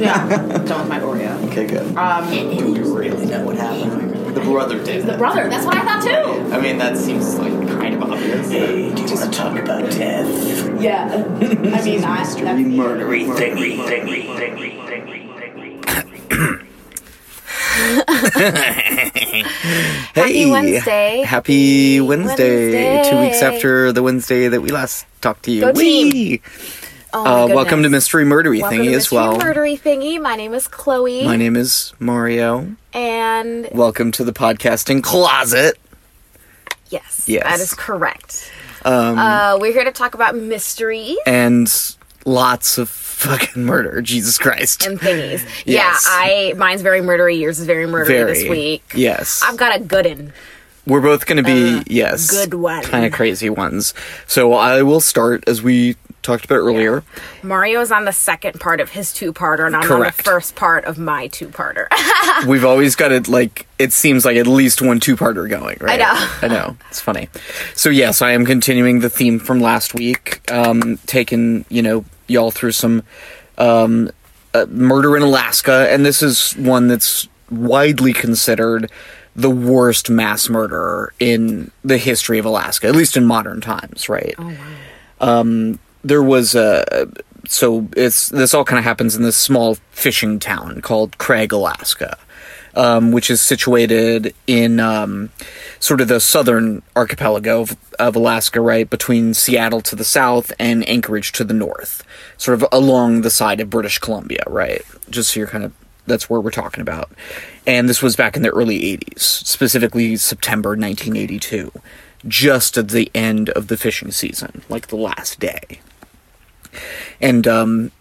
Yeah, done with my Oreo. Okay, good. Um, Do we really know what happened? The brother did. the brother. That's what I thought too. I mean, that seems like kind of obvious. Hey, do you want to talk about death? Yeah. I mean, I. That's, Murdery thingy, thingy, thingy, thingy, thingy. Happy Hey, Wednesday. Happy Wednesday. Wednesday. Two weeks after the Wednesday that we last talked to you. Go team. Whee! Oh Uh, welcome to. Mystery Murdery Welcome Thingy as Mystery well. Murdery thingy. My name is Chloe, My name is Mario. and Welcome to the podcasting closet. yes, Yes. that is correct. Um, Uh, we're here to talk about mysteries and lots of fucking murder. Jesus Christ. and thingies. Yes. Yeah, I mine's very murdery. Yours is very murdery Very. this week. Yes. I've got a good one. We're both going to be, yes, good one. kind of crazy ones. So I will start as we talked about earlier. Mario's on the second part of his two-parter, and I'm on the first part of my two-parter. We've always got it like it seems like at least one two-parter going, right? I know. I know. It's funny. So yes, I am continuing the theme from last week, um, taking you know y'all through some um, uh, murder in Alaska, and this is one that's widely considered the worst mass murder in the history of Alaska, at least in modern times, right? um, there was a so it's this all kind of happens in this small fishing town called Craig, Alaska, um, which is situated in um, sort of the southern archipelago of, of Alaska, right between Seattle to the south and Anchorage to the north, sort of along the side of British Columbia, right? Just so you're kind of that's where we're talking about. And this was back in the early 80s, specifically September 1982, just at the end of the fishing season, like the last day. And, um,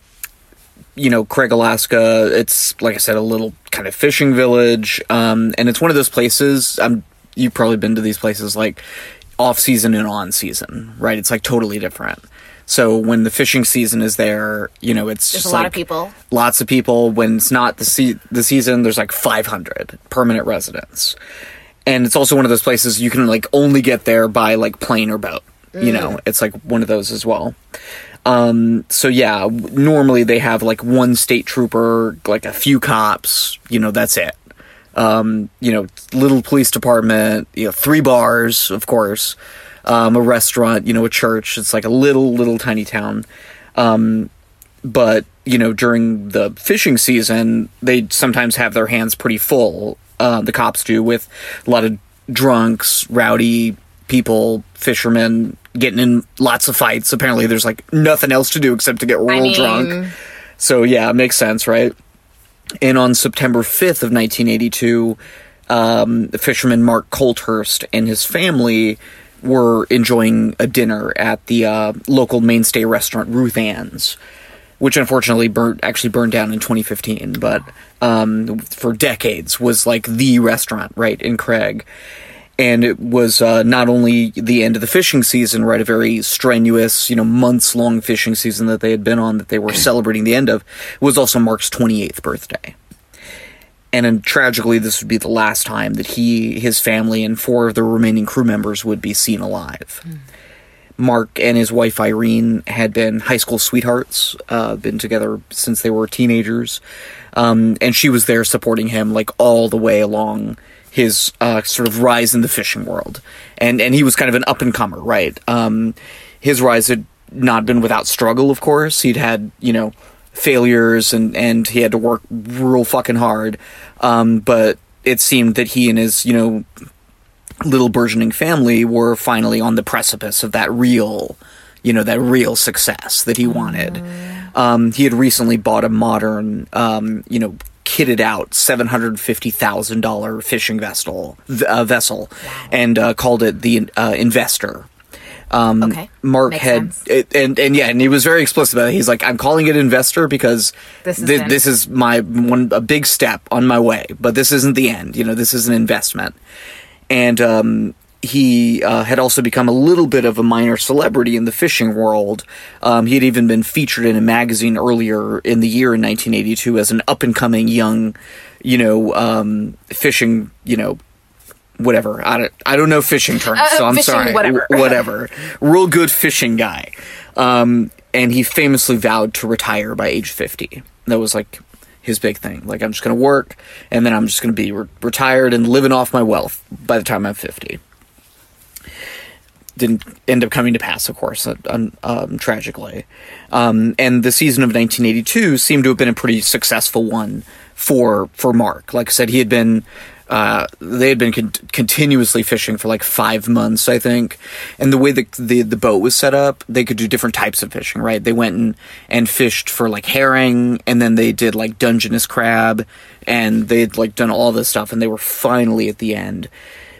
you know, Craig, Alaska, it's, like I said, a little kind of fishing village. Um, and it's one of those places, um, you've probably been to these places like off season and on season, right? It's like totally different. So when the fishing season is there, you know, it's There's just a lot like of people. lots of people. When it's not the se- the season, there's like 500 permanent residents, and it's also one of those places you can like only get there by like plane or boat. You know, it's like one of those as well. Um, so yeah, normally they have like one state trooper, like a few cops. You know, that's it. Um, you know, little police department. You know, three bars, of course. Um, a restaurant. You know, a church. It's like a little, little tiny town but you know during the fishing season they sometimes have their hands pretty full uh, the cops do with a lot of drunks rowdy people fishermen getting in lots of fights. Apparently there's like nothing else to do except to get real mean- drunk. So yeah it makes sense right? And on september 5th of 1982 um, the fisherman mark coulthurst and his family were enjoying a dinner at the uh, local mainstay restaurant ruth ann's which unfortunately burnt actually burned down in 2015 but um, for decades was like the restaurant right in craig and it was uh, not only the end of the fishing season right a very strenuous you know months long fishing season that they had been on that they were celebrating the end of it was also mark's 28th birthday. And then tragically this would be the last time that he his family and four of the remaining crew members would be seen alive. Mark and his wife Irene had been high school sweethearts, uh, been together since they were teenagers, um, and she was there supporting him like all the way along his uh, sort of rise in the fishing world, and and he was kind of an up and comer, right? Um, his rise had not been without struggle, of course. He'd had you know failures and and he had to work real fucking hard, um, but it seemed that he and his you know little burgeoning family were finally on the precipice of that real, you know, that real success that he wanted. Um, he had recently bought a modern, um, you know, kitted out seven hundred fifty thousand dollar fishing vessel, uh, vessel, and uh, called it the uh, Investor. Um, Okay. Mark Makes had it, and and yeah, and he was very explicit about it. He's like, I'm calling it Investor because This is it. this is my one a big step on my way, but this isn't the end. You know, this is an investment and um, he uh, had also become a little bit of a minor celebrity in the fishing world. Um, he had even been featured in a magazine earlier in the year in 1982 as an up and coming young, you know, um, fishing, you know, whatever. I don't, I don't know fishing terms, Uh, so I'm fishing sorry. whatever. Whatever. Real good fishing guy. Um, and he famously vowed to retire by age 50. That was like his big thing. Like I'm just going to work, and then I'm just going to be re- retired and living off my wealth by the time I'm 50 didn't end up coming to pass, of course, uh, um, tragically. Um, and the season of 1982 seemed to have been a pretty successful one for for Mark. Like I said, he had been uh, they had been con- continuously fishing for like five months, I think. And the way the, the the boat was set up, they could do different types of fishing. Right? They went and and fished for like herring, and then they did like Dungeness crab, and they had like done all this stuff, and they were finally at the end.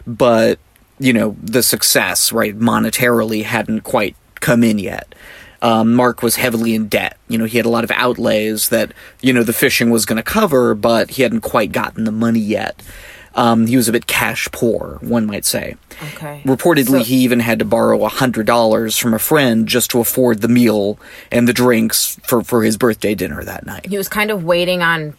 But you know, the success, right, monetarily hadn't quite come in yet. Um, Mark was heavily in debt. You know, he had a lot of outlays that, you know, the fishing was going to cover, but he hadn't quite gotten the money yet. Um, he was a bit cash poor, one might say. Okay. Reportedly, So- he even had to borrow a hundred dollars from a friend just to afford the meal and the drinks for, for his birthday dinner that night. He was kind of waiting on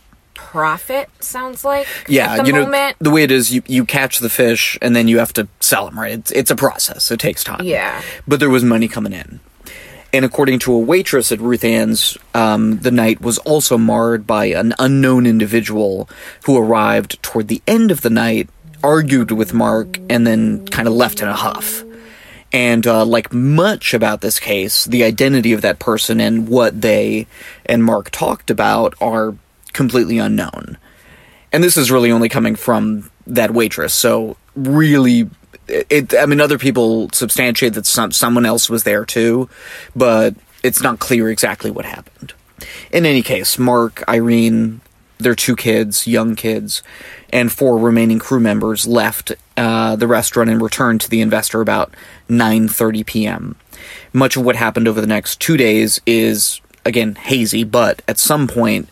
profit. Sounds like. Yeah, you know moment. the way it is, you you catch the fish and then you have to sell them, right? It's it's a process. It takes time. Yeah. but there was money coming in. And according to a waitress at Ruth Ann's, um, the night was also marred by an unknown individual who arrived toward the end of the night, argued with Mark, and then kind of left in a huff. And uh, like much about this case, the identity of that person and what they and Mark talked about are completely unknown. And this is really only coming from that waitress. So really, it. I mean, other people substantiate that some someone else was there too, but it's not clear exactly what happened. In any case, Mark, Irene, their two kids, young kids, and four remaining crew members left uh, the restaurant and returned to the investor about 9:30 p.m. Much of what happened over the next two days is again hazy, but at some point,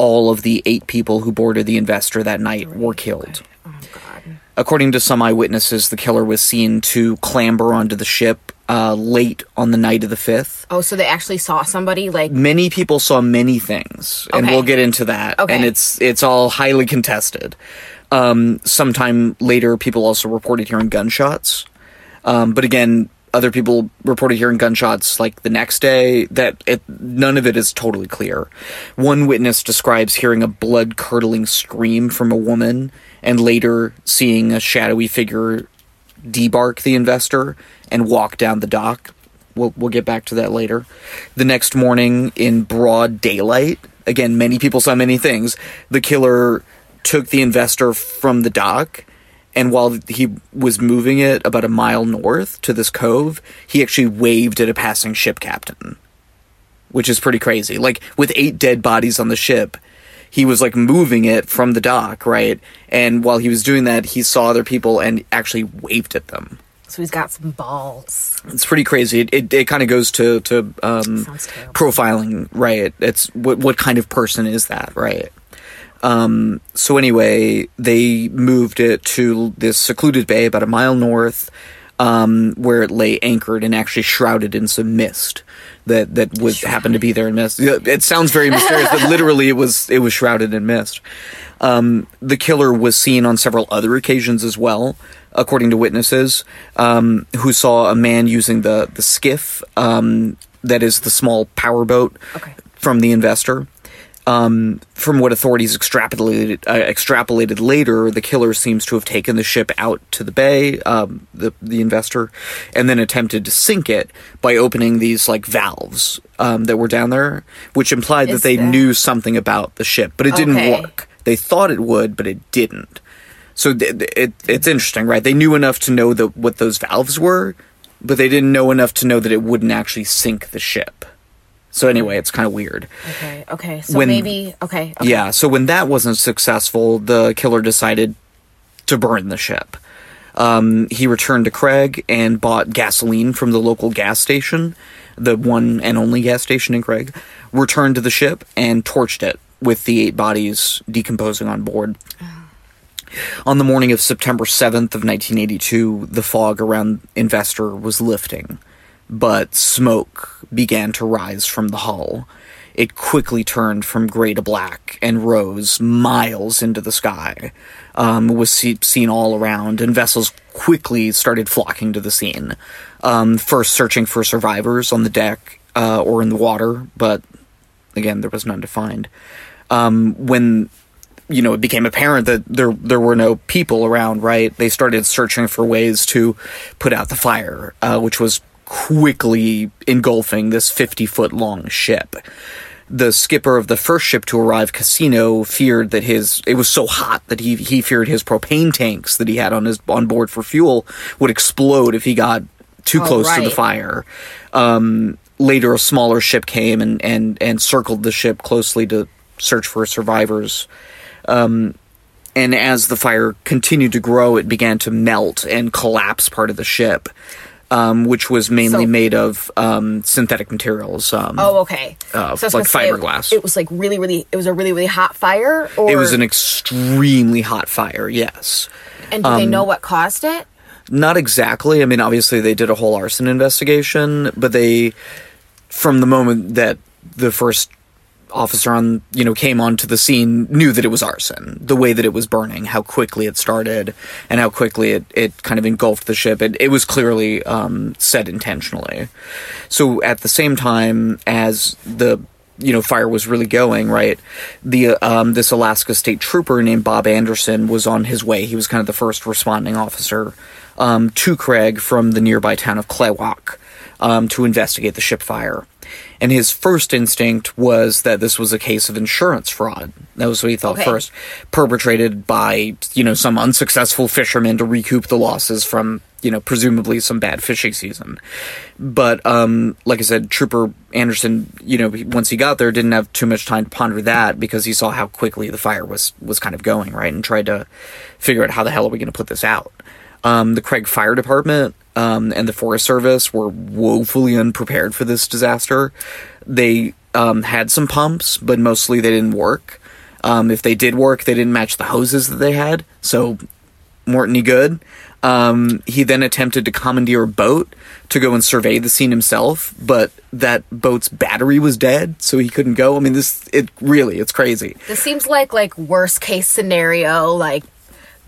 all of the eight people who boarded the investor that night were killed. Oh God. According to some eyewitnesses, the killer was seen to clamber onto the ship uh, late on the night of the 5th. Oh, so they actually saw somebody like. Many people saw many things, and Okay. we'll get into that. Okay. And it's it's all highly contested. Um, sometime later, people also reported hearing gunshots. Um, but again, other people reported hearing gunshots like the next day. That it, none of it is totally clear. One witness describes hearing a blood curdling scream from a woman, and later seeing a shadowy figure debark the investor and walk down the dock. We'll, we'll get back to that later. The next morning, in broad daylight, again, many people saw many things. The killer took the investor from the dock, and while he was moving it about a mile north to this cove, he actually waved at a passing ship captain, which is pretty crazy. Like, with eight dead bodies on the ship, he was like moving it from the dock, right? And while he was doing that, he saw other people and actually waved at them. So he's got some balls. It's pretty crazy. It it, it kind of goes to to um, profiling, right? It's what what kind of person is that, right? Um, so anyway, they moved it to this secluded bay about a mile north, um, where it lay anchored and actually shrouded in some mist that that would happen to be there in mist. It sounds very mysterious, but literally it was it was shrouded in mist. Um, the killer was seen on several other occasions as well, according to witnesses um, who saw a man using the the skiff um, that is the small powerboat Okay. from the investor. Um, from what authorities extrapolated, uh, extrapolated later, the killer seems to have taken the ship out to the bay, um, the the investor, and then attempted to sink it by opening these like valves um, that were down there, which implied Is that they knew something about the ship, but it didn't Okay. work. They thought it would, but it didn't. So th- th- it, it's interesting, right? They knew enough to know that what those valves were, but they didn't know enough to know that it wouldn't actually sink the ship. So anyway, it's kind of weird. Okay. Okay. So When- maybe. Okay. okay. Yeah, so when that wasn't successful, the killer decided to burn the ship. Um, he returned to Craig and bought gasoline from the local gas station, the one and only gas station in Craig, returned to the ship and torched it with the eight bodies decomposing on board. On the morning of September 7th of 1982, the fog around Investor was lifting, but smoke began to rise from the hull. It quickly turned from gray to black and rose miles into the sky. Um, was see- seen all around, and vessels quickly started flocking to the scene. Um, first, searching for survivors on the deck uh, or in the water, but again, there was none to find. um, when you know it became apparent that there there were no people around, right? They started searching for ways to put out the fire, uh, which was quickly engulfing this fifty foot long ship. The skipper of the first ship to arrive, Casino, feared that his it was so hot that he he feared his propane tanks that he had on his on board for fuel would explode if he got too Oh, close to the fire. Um, later, a smaller ship came and, and, and circled the ship closely to search for survivors. Um, and as the fire continued to grow, it began to melt and collapse part of the ship, um, which was mainly So- made of um, synthetic materials. Um, Oh, okay. Uh, I was gonna like say, fiberglass. It was like really, really. It was a really, really hot fire. Or It was an extremely hot fire, yes. and do they um, know what caused it? Not exactly. I mean, obviously they did a whole arson investigation, but they, from the moment that the first officer on, you know, came onto the scene, knew that it was arson. The way that it was burning, how quickly it started, and how quickly it, it kind of engulfed the ship. It, it was clearly um, set intentionally. So at the same time as the you know fire was really going right the um this alaska state trooper named bob anderson was on his way he was kind of the first responding officer um to craig from the nearby town of klawock um to investigate the ship fire. And his first instinct was that this was a case of insurance fraud. That was what he thought Okay. first. Perpetrated by you know some unsuccessful fisherman to recoup the losses from you know presumably some bad fishing season. But um like i said trooper anderson you know once he got there didn't have too much time to ponder that because he saw how quickly the fire was was kind of going right and tried to figure out how the hell are we going to put this out um the craig fire department um and the forest service were woefully unprepared for this disaster they um had some pumps but mostly they didn't work um if they did work they didn't match the hoses that they had so weren't good. Um, he then attempted to commandeer a boat to go and survey the scene himself, but that boat's battery was dead, so he couldn't go. I mean, this it really it's crazy. This seems like like worst case scenario, like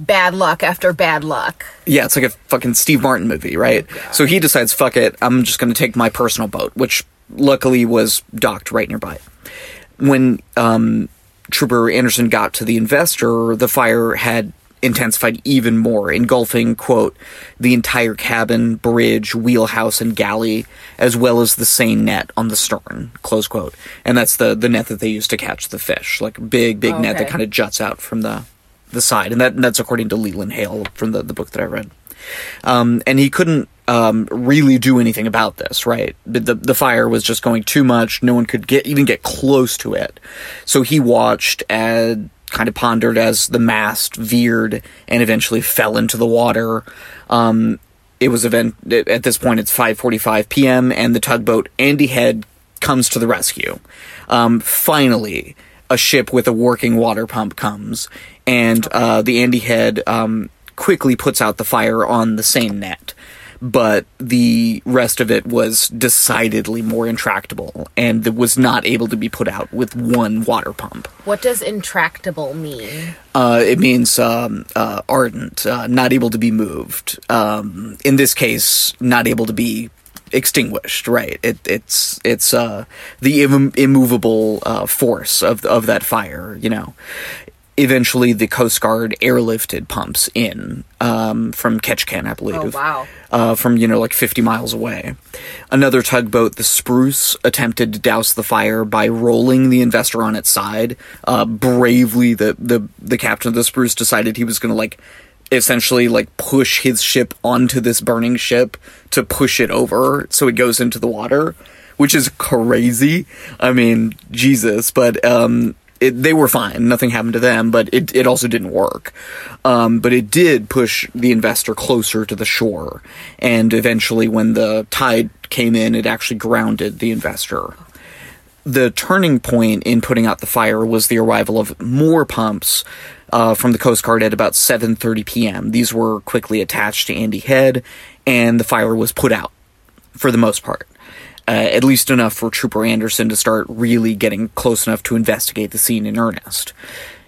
bad luck after bad luck. Yeah, it's like a fucking Steve Martin movie, right? So he decides, fuck it, I'm just going to take my personal boat, which luckily was docked right nearby. When um, Trooper Anderson got to the investor, the fire had intensified even more, engulfing, quote, the entire cabin, bridge, wheelhouse, and galley, as well as the seine net on the stern, close quote. And that's the, the net that they use to catch the fish, like a big, big net that kind of juts out from the, the side. And that, that's according to Leland Hale from the, the book that I read um, and he couldn't um, really do anything about this. Right, the, the fire was just going too much. No one could get even get close to it. So he watched and kind of pondered as the mast veered and eventually fell into the water. Um, it was event at this point. It's five forty-five p.m. and the tugboat Andy Head comes to the rescue. Um, finally, a ship with a working water pump comes, and uh, the Andy Head um, quickly puts out the fire on the seine net. But the rest of it was decidedly more intractable, and was not able to be put out with one water pump. What does intractable mean? Uh, it means um, uh, ardent, uh, not able to be moved. Um, in this case, not able to be extinguished. Right? It, it's it's uh, the Im- immovable uh, force of of that fire. You know. Eventually, the Coast Guard airlifted pumps in um, from Ketchikan, I believe Oh, wow. uh, from you know like 50 miles away. Another tugboat, the Spruce, attempted to douse the fire by rolling the investor on its side. Uh, bravely, the, the the captain of the Spruce decided he was going to like essentially like push his ship onto this burning ship to push it over so it goes into the water, which is crazy. I mean, Jesus, but um, it, they were fine. Nothing happened to them, but it, it also didn't work. Um, but it did push the investor closer to the shore. And eventually, when the tide came in, it actually grounded the investor. The turning point in putting out the fire was the arrival of more pumps uh, from the Coast Guard at about 7:30 p.m. These were quickly attached to Andy Head, and the fire was put out for the most part uh, at least enough for Trooper Anderson to start really getting close enough to investigate the scene in earnest.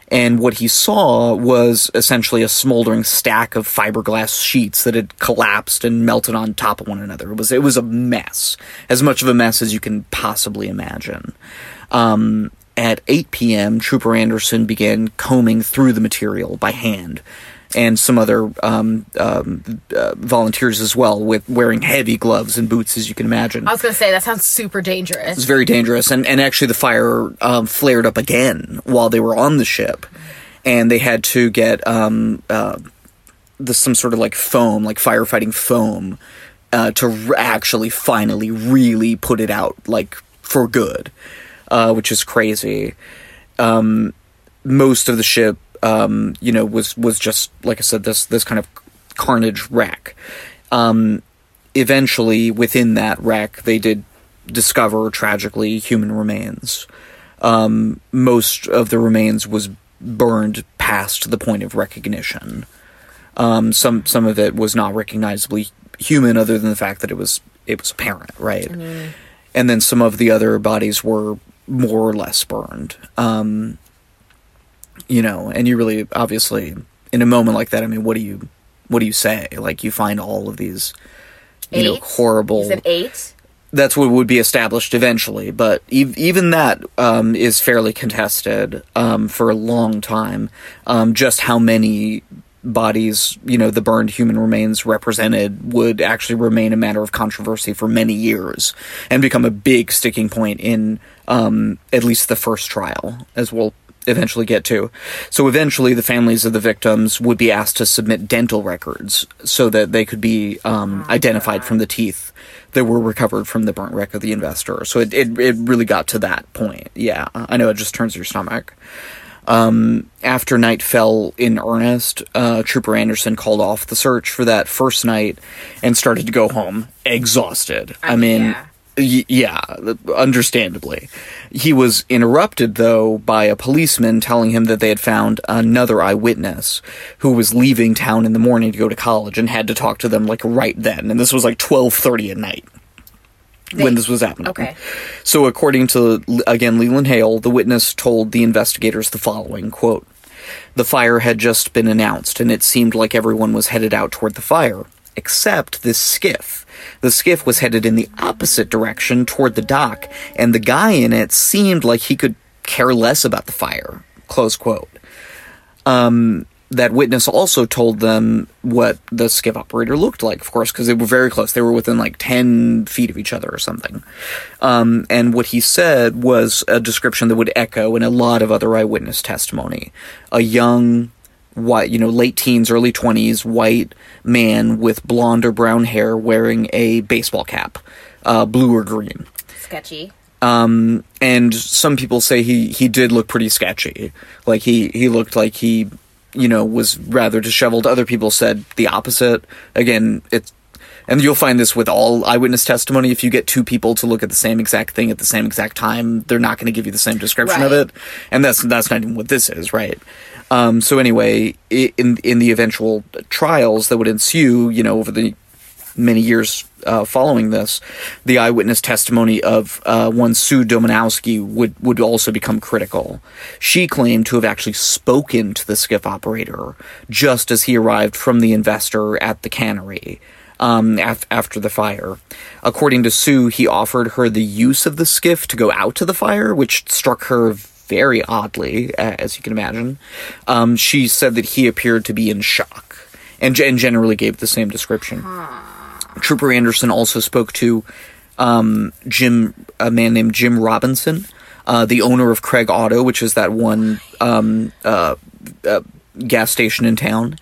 And what he saw was essentially a smoldering stack of fiberglass sheets that had collapsed and melted on top of one another. It was it was a mess, as much of a mess as you can possibly imagine. Um, at 8 p.m., Trooper Anderson began combing through the material by hand, and some other um, um, uh, volunteers as well, with wearing heavy gloves and boots, as you can imagine. I was gonna say that sounds super dangerous. It's very dangerous, and and actually the fire um, flared up again while they were on the ship, and they had to get um, uh, the some sort of like foam, like firefighting foam, uh, to r- actually finally really put it out like for good, uh, which is crazy. Um, most of the ship, um, you know, was was just like I said, this this kind of carnage wreck. Um, eventually, within that wreck, they did discover tragically human remains. Um, most of the remains was burned past the point of recognition. Um, some some of it was not recognizably human, other than the fact that it was it was apparent, right? And then some of the other bodies were more or less burned. Um, you know, and you really obviously in a moment like that. I mean, what do you what do you say? Like you find all of these, you know, horrible Is it eight? that's what would be established eventually. But ev- even that um, is fairly contested um, for a long time. Um, just how many bodies, you know, the burned human remains represented would actually remain a matter of controversy for many years and become a big sticking point in um, at least the first trial, as we'll eventually get to. So eventually, the families of the victims would be asked to submit dental records so that they could be um, identified from the teeth that were recovered from the burnt wreck of the investor. So it, it, it really got to that point. Yeah, I know it just turns your stomach. Um, after night fell in earnest, uh, Trooper Anderson called off the search for that first night and started to go home exhausted. I, mean, yeah. Y- yeah, understandably. He was interrupted, though, by a policeman telling him that they had found another eyewitness who was leaving town in the morning to go to college and had to talk to them, like, right then. And this was like 12.30 at night when this was happening. Okay. So, according to again Leland Hale, the witness told the investigators the following quote: "The fire had just been announced, and it seemed like everyone was headed out toward the fire, except this skiff. The skiff was headed in the opposite direction toward the dock, and the guy in it seemed like he could care less about the fire." Close quote that witness also told them what the skiff operator looked like, of course, because they were very close. They were within like 10 feet of each other or something. Um, and what he said was a description that would echo in a lot of other eyewitness testimony. A young, white, you know, late teens, early 20s, white man with blonde or brown hair wearing a baseball cap, uh, blue or green Sketchy. and some people say he he did look pretty sketchy. Like he he looked like he you know was rather disheveled. Other people said the opposite. Again, it's and you'll find this with all eyewitness testimony. If you get two people to look at the same exact thing at the same exact time, they're not going to give you the same description of it, and that's that's not even what this is, right? Um, so anyway, in in the eventual trials that would ensue, you know, over the many years uh, following this, the eyewitness testimony of uh, one Sue Domanowski would, would also become critical. She claimed to have actually spoken to the skiff operator just as he arrived from the investor at the cannery. Um, af- after the fire. According to Sue, he offered her the use of the skiff to go out to the fire, which struck her very oddly, as you can imagine. Um, she said that he appeared to be in shock and, and generally gave the same description. Trooper Anderson also spoke to um, Jim, a man named Jim Robinson, uh, the owner of Craig Auto, which is that one um, uh, uh, gas station in town,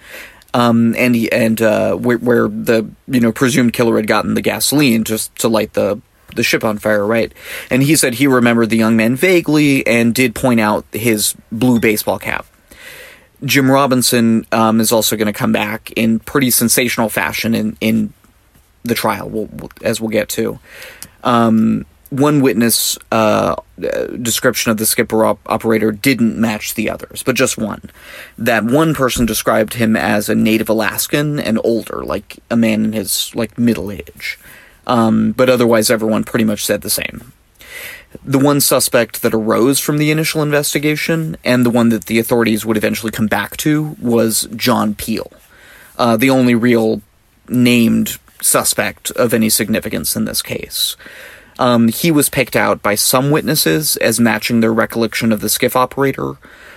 um, and he, and uh, where, where the you know presumed killer had gotten the gasoline just to light the the ship on fire, right? And he said he remembered the young man vaguely and did point out his blue baseball cap. Jim Robinson um, is also going to come back in pretty sensational fashion in in the trial, we'll, we'll, as we'll get to. Um, one witness uh, description of the skipper op- operator didn't match the others, but just one. That one person described him as a native Alaskan and older, like a man in his like middle age. Um, but otherwise, everyone pretty much said the same. The one suspect that arose from the initial investigation, and the one that the authorities would eventually come back to, was John Peel, uh, the only real named suspect of any significance in this case. Um, he was picked out by some witnesses as matching their recollection of the skiff operator,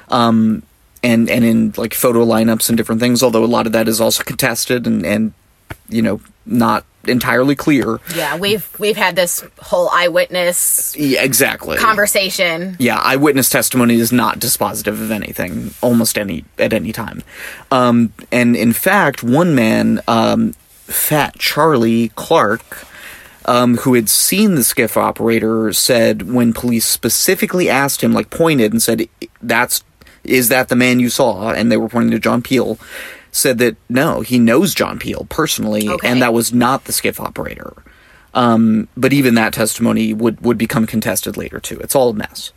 um, and and in like photo lineups and different things. Although a lot of that is also contested and and you know not entirely clear. Yeah, we've we've had this whole eyewitness Yeah, exactly. conversation. yeah, eyewitness testimony is not dispositive of anything almost any at any time. Um, and in fact, one man, um, Fat Charlie Clark, um, who had seen the skiff operator, said when police specifically asked him, like pointed and said, "That's is that the man you saw?" and they were pointing to John Peel. Said that no, he knows John Peel personally, Okay. and that was not the skiff operator. Um, but even that testimony would would become contested later too. It's all a mess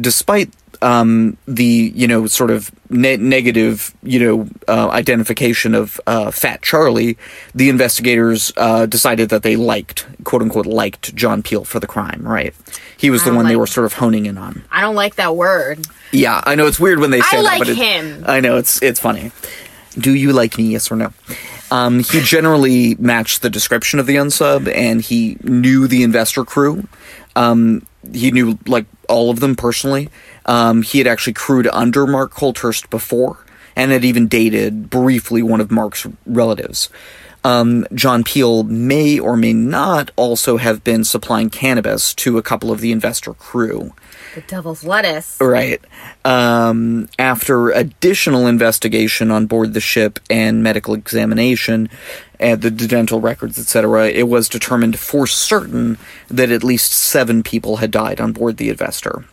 despite um, the you know sort of ne- negative you know uh, identification of uh, Fat Charlie, the investigators uh, decided that they liked quote unquote liked John Peel for the crime. Right, he was the one they were sort of honing in on. I don't like that word. Yeah, I know it's weird when they say I that, like but it- him. I know it's it's funny. Do you like me? Yes or no? Um, he generally matched the description of the unsub, and he knew the investor crew. Um, he knew like all of them personally. Um, he had actually crewed under Mark Coulthurst before, and had even dated briefly one of Mark's relatives. Um, John Peel may or may not also have been supplying cannabis to a couple of the investor crew. The devil's lettuce. Right. Um, after additional investigation on board the ship and medical examination, and the dental records, etc., it was determined for certain that at least seven people had died on board the Investor.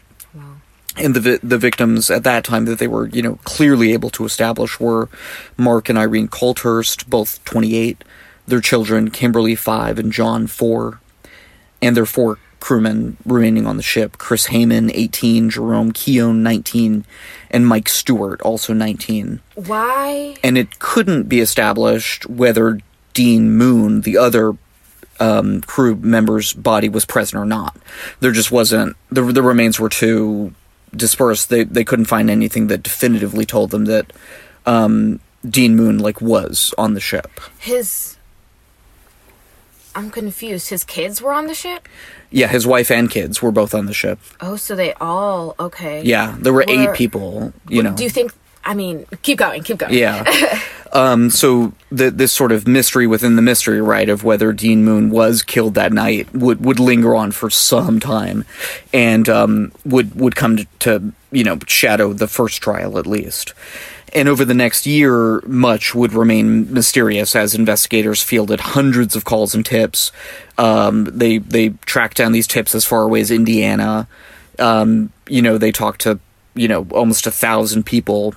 And the vi- the victims at that time that they were you know clearly able to establish were Mark and Irene Coulthurst, both 28, their children Kimberly 5 and John 4 and their four crewmen remaining on the ship Chris Heyman, 18, Jerome Keown, 19, and Mike Stewart, also 19. Why? And it couldn't be established whether Dean Moon, the other um, crew member's body, was present or not. There just wasn't, the, the remains were too dispersed. They, they couldn't find anything that definitively told them that um, Dean Moon, like, was on the ship. His. I'm confused. His kids were on the ship? Yeah, his wife and kids were both on the ship. Oh, so they all. Okay. Yeah, there were Were- eight people, you know. Do you think. I mean, keep going, keep going. Yeah. um, so the, this sort of mystery within the mystery, right, of whether Dean Moon was killed that night would, would linger on for some time, and um, would would come to, to you know shadow the first trial at least. And over the next year, much would remain mysterious as investigators fielded hundreds of calls and tips. Um, they they tracked down these tips as far away as Indiana. Um, you know, they talked to you know almost a thousand people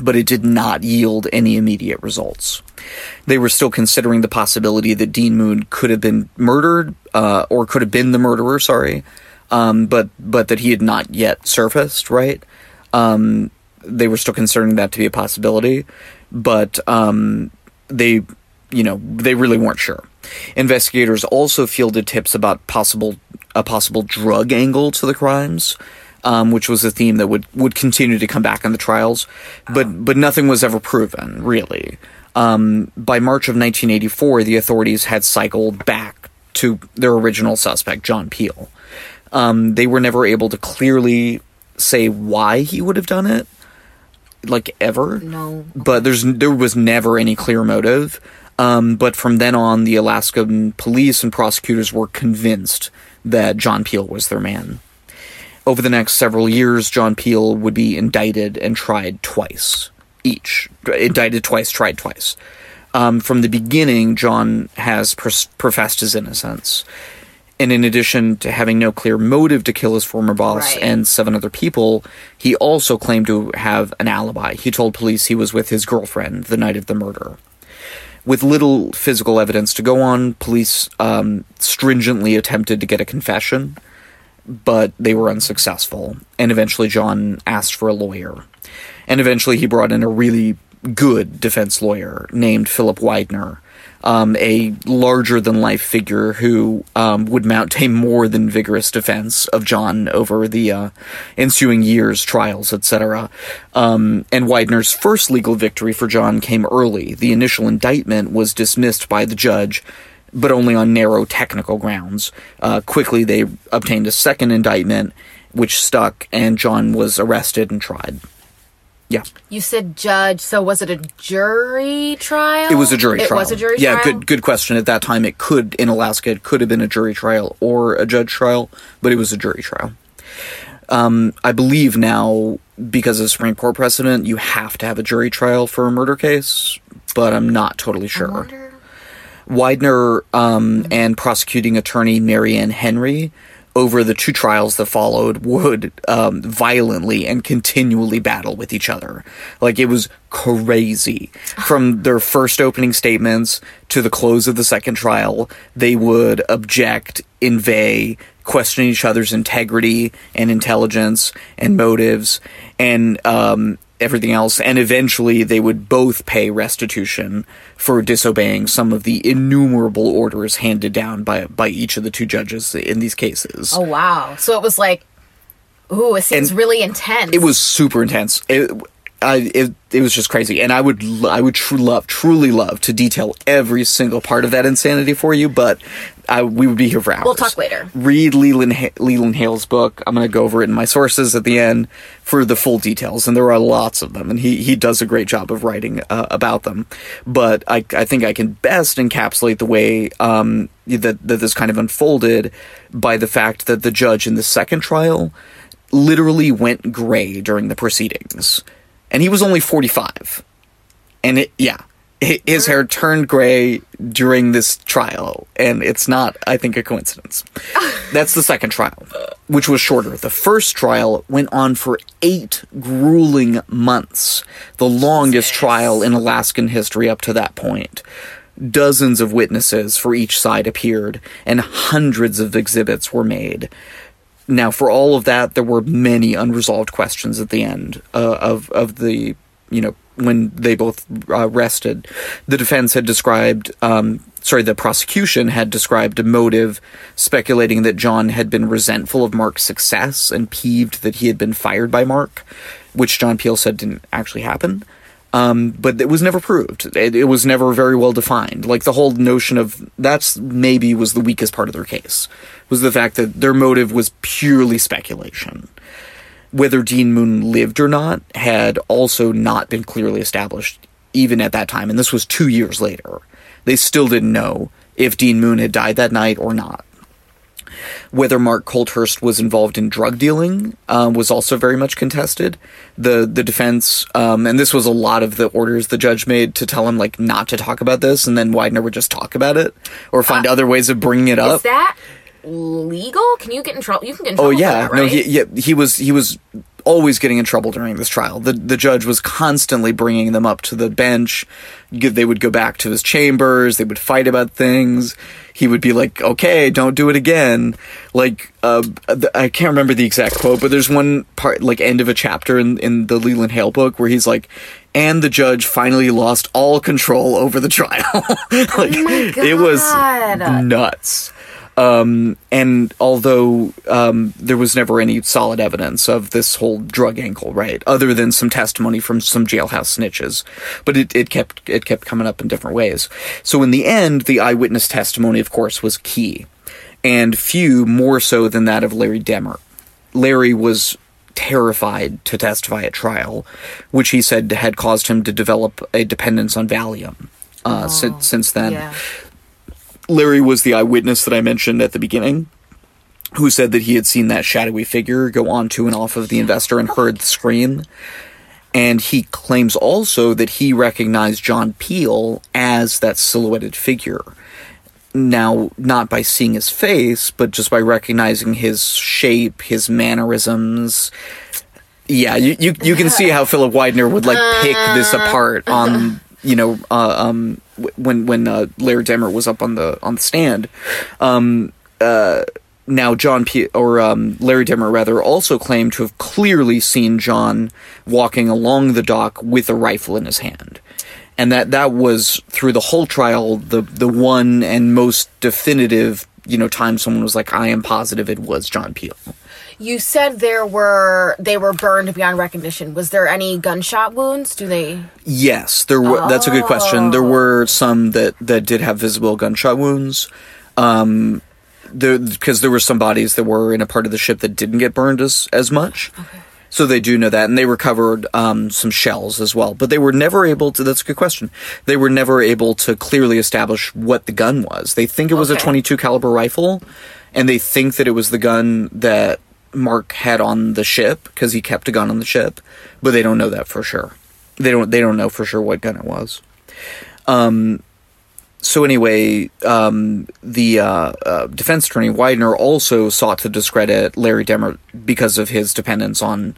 but it did not yield any immediate results. They were still considering the possibility that Dean Moon could have been murdered, uh, or could have been the murderer. Sorry, um, but but that he had not yet surfaced. Right? Um, they were still considering that to be a possibility, but um, they, you know, they really weren't sure. Investigators also fielded tips about possible a possible drug angle to the crimes um, which was a theme that would, would continue to come back in the trials, but but nothing was ever proven really. Um, by March of 1984, the authorities had cycled back to their original suspect, John Peel. Um, they were never able to clearly say why he would have done it, like ever. No. But there's there was never any clear motive. Um, but from then on, the Alaskan police and prosecutors were convinced that John Peel was their man. Over the next several years, John Peel would be indicted and tried twice each. Indicted twice, tried twice. Um, from the beginning, John has pros- professed his innocence. And in addition to having no clear motive to kill his former boss Right. and seven other people, he also claimed to have an alibi. He told police he was with his girlfriend the night of the murder. With little physical evidence to go on, police um, stringently attempted to get a confession but they were unsuccessful. And eventually, John asked for a lawyer. And eventually, he brought in a really good defense lawyer named Philip Weidner, um, a larger than life figure who um, would mount a more than vigorous defense of John over the uh, ensuing years, trials, etc. Um, and Weidner's first legal victory for John came early. The initial indictment was dismissed by the judge but only on narrow technical grounds. Uh, quickly, they obtained a second indictment, which stuck, and John was arrested and tried. Yeah, You said judge, so was it a jury trial? it was a jury it trial. It was a jury yeah, trial. Yeah, good good question. At that time, it could in Alaska, it could have been a jury trial or a judge trial, but it was a jury trial. Um, I believe now because of Supreme Court precedent, you have to have a jury trial for a murder case, but I'm not totally sure. Weidner um, and prosecuting attorney Mary Anne Henry, over the two trials that followed, would um, violently and continually battle with each other. Like it was crazy. From their first opening statements to the close of the second trial, they would object, inveigh, question each other's integrity and intelligence and motives and um, everything else. And eventually, they would both pay restitution for disobeying some of the innumerable orders handed down by by each of the two judges in these cases. Oh wow! So it was like, ooh, it seems And really intense. It was super intense. It, I, it, it was just crazy, and I would I would tr- love truly love to detail every single part of that insanity for you, but I, we would be here for hours. We'll talk later. Read Leland Leland Hale's book. I'm going to go over it in my sources at the end for the full details, and there are lots of them, and he he does a great job of writing uh, about them. But I I think I can best encapsulate the way um, that that this kind of unfolded by the fact that the judge in the second trial literally went gray during the proceedings. And he was only 45. And it, yeah, his hair turned gray during this trial. And it's not, I think, a coincidence. That's the second trial, which was shorter. The first trial went on for eight grueling months, the longest trial in Alaskan history up to that point. Dozens of witnesses for each side appeared, and hundreds of exhibits were made. Now, for all of that, there were many unresolved questions at the end uh, of of the you know when they both uh, rested. The defense had described, um, sorry, the prosecution had described a motive, speculating that John had been resentful of Mark's success and peeved that he had been fired by Mark, which John Peel said didn't actually happen. Um, but it was never proved. It, it was never very well defined. Like the whole notion of that's maybe was the weakest part of their case was the fact that their motive was purely speculation. Whether Dean Moon lived or not had also not been clearly established, even at that time, and this was two years later. They still didn't know if Dean Moon had died that night or not. Whether Mark Coulthurst was involved in drug dealing um, was also very much contested. The the defense, um, and this was a lot of the orders the judge made to tell him like not to talk about this, and then Weidner would just talk about it or find other ways of bringing it up. That legal? Can you get in trouble? You can get in trouble. Oh yeah, that, no, he, yeah, he was he was always getting in trouble during this trial. The the judge was constantly bringing them up to the bench. They would go back to his chambers. They would fight about things. He would be like, "Okay, don't do it again." Like, uh, I can't remember the exact quote, but there's one part, like end of a chapter in in the Leland Hale book, where he's like, "And the judge finally lost all control over the trial." like, it was nuts. Um, and although um, there was never any solid evidence of this whole drug angle, right, other than some testimony from some jailhouse snitches, but it, it kept it kept coming up in different ways. So in the end, the eyewitness testimony, of course, was key, and few more so than that of Larry Demmer. Larry was terrified to testify at trial, which he said had caused him to develop a dependence on Valium. Uh, since, since then, Yeah. Larry was the eyewitness that I mentioned at the beginning, who said that he had seen that shadowy figure go onto and off of the investor and heard the scream. And he claims also that he recognized John Peel as that silhouetted figure. Now, not by seeing his face, but just by recognizing his shape, his mannerisms. Yeah, you, you, you can see how Philip Weidner would like pick this apart on you know uh, um when when uh, Larry Demmer was up on the on the stand. Um, uh, now John P or um, Larry Demmer rather also claimed to have clearly seen John walking along the dock with a rifle in his hand. And that that was through the whole trial the the one and most definitive you know time someone was like I am positive it was John Peel. You said there were they were burned beyond recognition. Was there any gunshot wounds? Do they? Yes, there were. That's a good question. There were some that that did have visible gunshot wounds. Um, there because there were some bodies that were in a part of the ship that didn't get burned as as much. So they do know that, and they recovered um, some shells as well. But they were never able to. That's a good question. They were never able to clearly establish what the gun was. They think it was a 22 caliber rifle, and they think that it was the gun that Mark had on the ship because he kept a gun on the ship. But they don't know that for sure. They don't. They don't know for sure what gun it was. Um. So anyway, um, the uh, uh, defense attorney Weidner also sought to discredit Larry Demmert because of his dependence on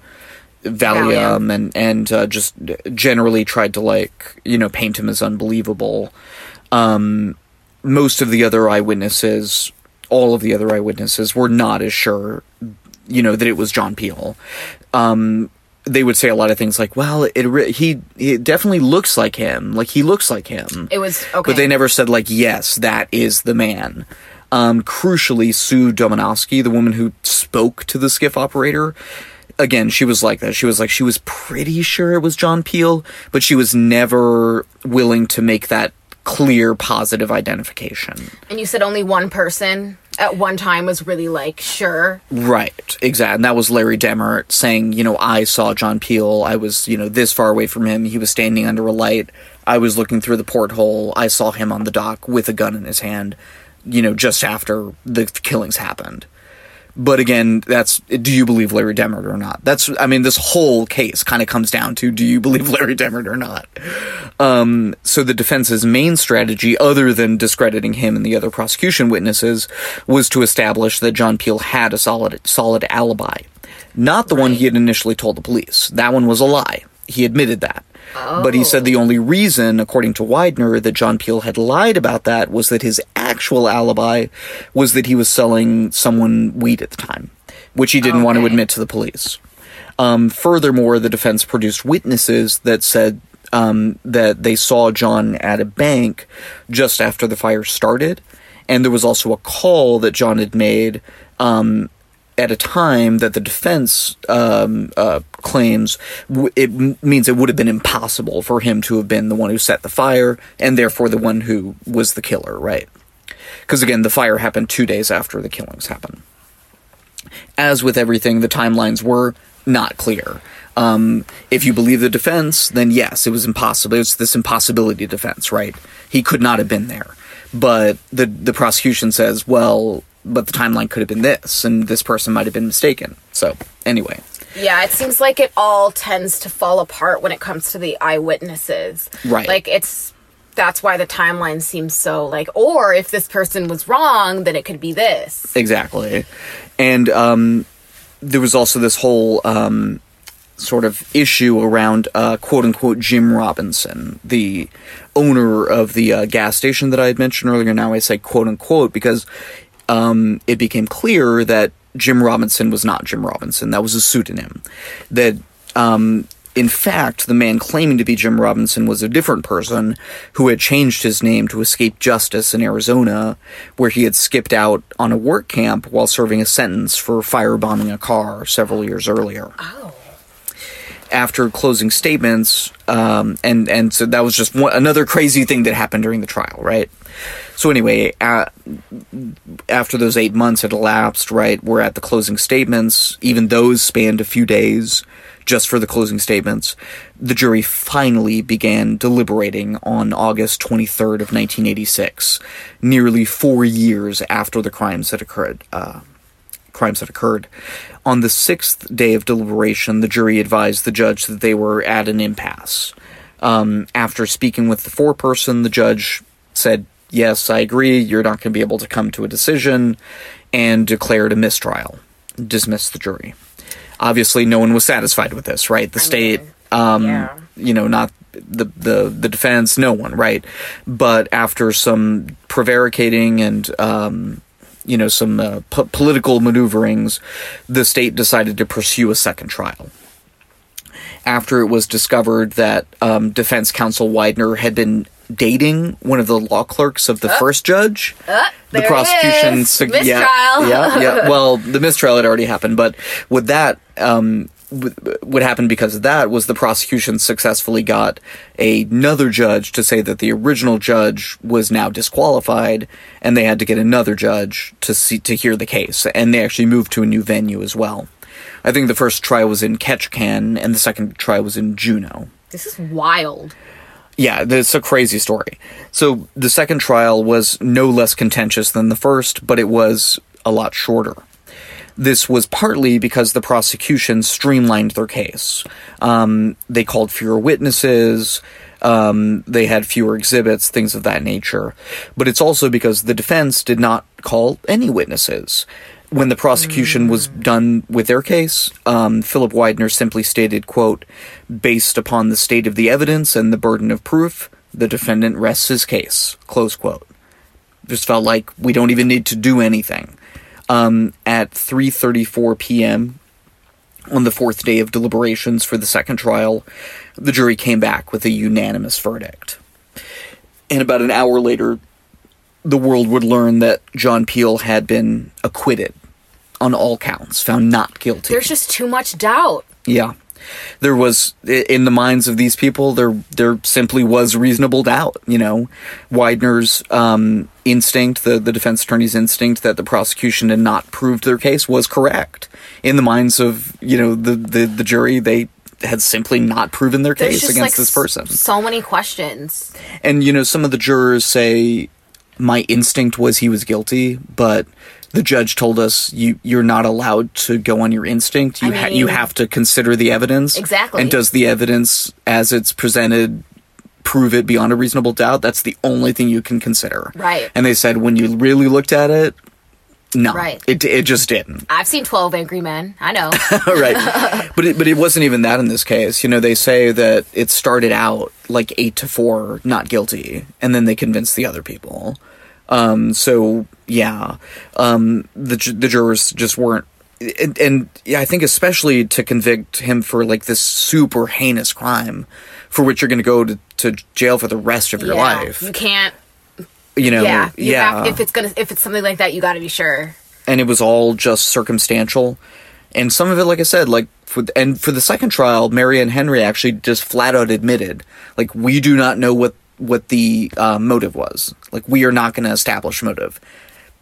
Valium, Valium. and and uh, just generally tried to like you know paint him as unbelievable. Um, most of the other eyewitnesses, all of the other eyewitnesses, were not as sure, you know, that it was John Peel. Um, they would say a lot of things like, "Well, it re- he it definitely looks like him. Like he looks like him." It was okay. But they never said like, "Yes, that is the man." Um, crucially, Sue Domanowski, the woman who spoke to the skiff operator, again, she was like that. She was like she was pretty sure it was John Peel, but she was never willing to make that clear positive identification. And you said only one person at one time was really like sure. Right, exactly. And that was Larry Demmert saying, you know, I saw John Peel. I was, you know, this far away from him. He was standing under a light. I was looking through the porthole. I saw him on the dock with a gun in his hand, you know, just after the killings happened. But again, that's do you believe Larry Demmert or not? That's I mean, this whole case kind of comes down to do you believe Larry Demmert or not? Um, so the defense's main strategy, other than discrediting him and the other prosecution witnesses, was to establish that John Peel had a solid solid alibi, not the one he had initially told the police. That one was a lie. He admitted that. But he said the only reason, according to Weidner, that John Peel had lied about that was that his actual alibi was that he was selling someone weed at the time, which he didn't want to admit to the police. Um, furthermore, the defense produced witnesses that said um, that they saw John at a bank just after the fire started, and there was also a call that John had made um, at a time that the defense um, uh, claims w- it m- means it would have been impossible for him to have been the one who set the fire, and therefore the one who was the killer, right? Because again, the fire happened two days after the killings happened as with everything, the timelines were not clear. Um, if you believe the defense, then yes, it was impossible. It's this impossibility defense, right? He could not have been there. But the the prosecution says, well, but the timeline could have been this, and this person might have been mistaken. So anyway, Yeah, it seems like it all tends to fall apart when it comes to the eyewitnesses. Right. Like it's that's why the timeline seems so like or if this person was wrong, then it could be this. Exactly. And um, there was also this whole um, sort of issue around uh, quote unquote Jim Robinson, the owner of the uh, gas station that I had mentioned earlier. Now I say quote unquote because um, it became clear that Jim Robinson was not Jim Robinson. That was a pseudonym. That, um, in fact, the man claiming to be Jim Robinson was a different person who had changed his name to escape justice in Arizona, where he had skipped out on a work camp while serving a sentence for firebombing a car several years earlier Oh. after closing statements, um, and and so that was just one, another crazy thing that happened during the trial, right? So anyway, uh, after those eight months had elapsed, right, we're at the closing statements. Even those spanned a few days, just for the closing statements. The jury finally began deliberating on August twenty third of nineteen eighty six, nearly four years after the crimes had occurred. Uh, crimes had occurred. On the sixth day of deliberation, the jury advised the judge that they were at an impasse. Um, after speaking with the foreperson, the judge said, Yes, I agree, you're not going to be able to come to a decision, and declared a mistrial, dismissed the jury. Obviously, no one was satisfied with this, right? The state, um, yeah. you know, not the, the the defense, no one, right? But after some prevaricating and um, you know some uh, po- political maneuverings, the state decided to pursue a second trial. After it was discovered that um, defense counsel Weidner had been dating one of the law clerks of the first judge. Uh, the prosecution sug- Mistrial. Yeah, yeah, yeah. Well, the mistrial had already happened, but with that, um, what happened because of that was the prosecution successfully got another judge to say that the original judge was now disqualified, and they had to get another judge to see to hear the case, and they actually moved to a new venue as well. I think the first trial was in Ketchikan, and the second trial was in Juneau. This is wild. Yeah, it's a crazy story. So the second trial was no less contentious than the first, but it was a lot shorter. This was partly because the prosecution streamlined their case. Um, they called fewer witnesses, um, they had fewer exhibits, things of that nature. But it's also because the defense did not call any witnesses. When the prosecution was done with their case, um, Philip Weidner simply stated, quote, based upon the state of the evidence and the burden of proof, the defendant rests his case, close quote. Just felt like we don't even need to do anything. Um, at 3:34 p.m. on the fourth day of deliberations for the second trial, the jury came back with a unanimous verdict. And about an hour later, the world would learn that John Peel had been acquitted on all counts, found not guilty. There's just too much doubt. Yeah. There was in the minds of these people there there simply was reasonable doubt, you know. Weidner's um, instinct, the, the defense attorney's instinct that the prosecution had not proved their case was correct. In the minds of, you know, the, the, the jury, they had simply not proven their There's case against like this person. so many questions. And you know, some of the jurors say my instinct was he was guilty, but the judge told us you you're not allowed to go on your instinct. You I ha- you have to consider the evidence. Exactly. And does the evidence as it's presented prove it beyond a reasonable doubt? That's the only thing you can consider. Right. And they said when you really looked at it, no. Right. It it just didn't. I've seen 12 Angry Men. I know. right. But it, but it wasn't even that in this case. You know, they say that it started out like eight to four, not guilty, and then they convinced the other people. Um, so yeah, um, the the jurors just weren't. And, and yeah, I think especially to convict him for like this super heinous crime, for which you're going to go to to jail for the rest of your yeah. life. You can't. You know, yeah. You yeah. If it's gonna, if it's something like that, you got to be sure. and it was all just circumstantial. And some of it, like I said, like for and for the second trial, Mary Anne Henry actually just flat out admitted, like we do not know what what the uh, motive was. Like we are not going to establish motive,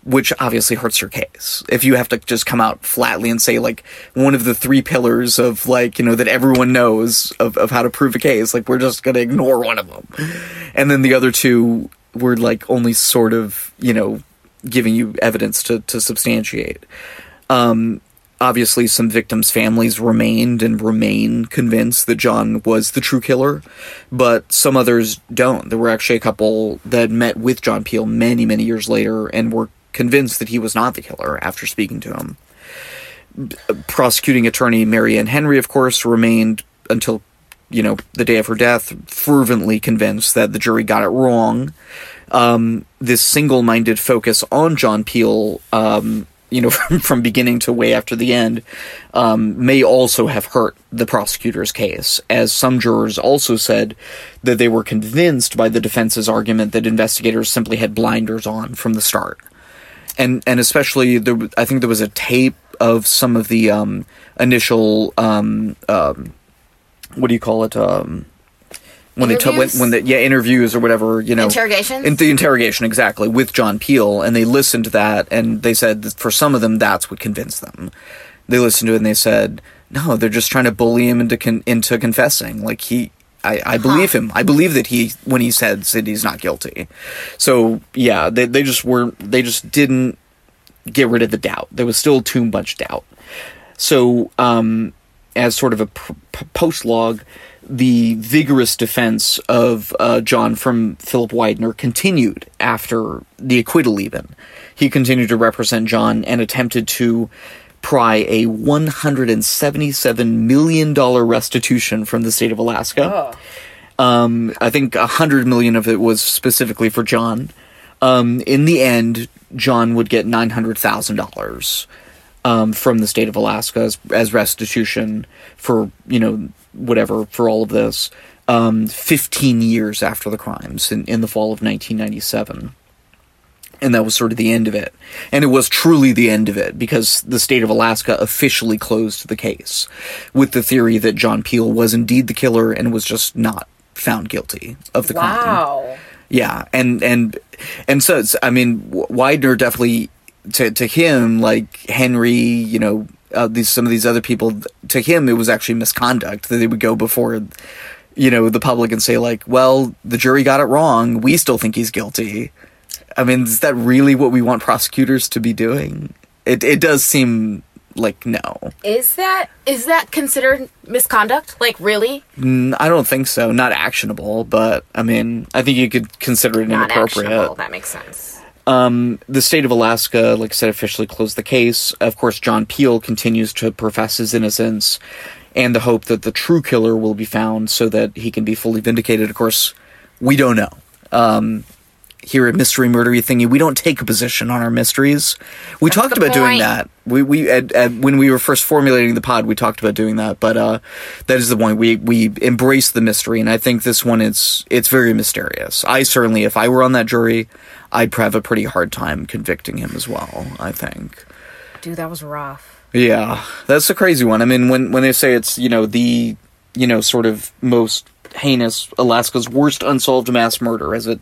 which obviously hurts your case. If you have to just come out flatly and say like one of the three pillars of like you know that everyone knows of of how to prove a case, like we're just going to ignore one of them, and then the other two were like only sort of you know giving you evidence to to substantiate. Um, obviously, some victims' families remained and remain convinced that John was the true killer, but some others don't. There were actually a couple that met with John Peel many, many years later and were convinced that he was not the killer after speaking to him. Prosecuting attorney Mary Anne Henry, of course, remained until you know the day of her death fervently convinced that the jury got it wrong. Um, this single-minded focus on John Peel, um, you know, from, from beginning to way after the end, um, may also have hurt the prosecutor's case, as some jurors also said that they were convinced by the defense's argument that investigators simply had blinders on from the start. And and especially there, I think there was a tape of some of the um, initial um, um, what do you call it? Um, when they took when, when the yeah interviews or whatever you know Interrogations? in the interrogation exactly with John Peel and they listened to that and they said that for some of them that's what convinced them they listened to it and they said no they're just trying to bully him into con- into confessing like he I, I believe him. I believe that he, when he said, said he's not guilty. So yeah, they they just were they just didn't get rid of the doubt. There was still too much doubt. So um, as sort of a p- p- post log, the vigorous defense of uh, John from Philip Weidner continued after the acquittal. Even he continued to represent John and attempted to pry a one hundred and seventy-seven million dollar restitution from the state of Alaska. Um, I think a hundred million of it was specifically for John. Um, in the end, John would get nine hundred thousand dollars um, from the state of Alaska as, as restitution for you know whatever for all of this. um, 15 years after the crimes in, in the fall of 1997. And that was sort of the end of it. And it was truly the end of it because the state of Alaska officially closed the case with the theory that John Peel was indeed the killer and was just not found guilty of the crime. Wow. Yeah, and and and so it's, I mean Weidner definitely to to him like Henry, you know, uh, these some of these other people to him it was actually misconduct that they would go before you know the public and say like, well, the jury got it wrong. We still think he's guilty. I mean, is that really what we want prosecutors to be doing? It it does seem like no. Is that is that considered misconduct? Like really? I don't think so. Not actionable, but I mean, I think you could consider it Not inappropriate. That makes sense. Um, the state of Alaska, like I said, officially closed the case. Of course, John Peel continues to profess his innocence and the hope that the true killer will be found so that he can be fully vindicated. Of course, we don't know. Um, here at Mystery Murdery Thingy, we don't take a position on our mysteries. We talked the about doing that. We we at, at, when we were first formulating the pod, we talked about doing that. But uh, that is the point. We we embrace the mystery, and I think this one is it's very mysterious. I certainly, if I were on that jury, I'd have a pretty hard time convicting him as well. I think. Dude, that was rough. Yeah, that's a crazy one. I mean, when when they say it's you know the you know sort of most heinous Alaska's worst unsolved mass murder, as it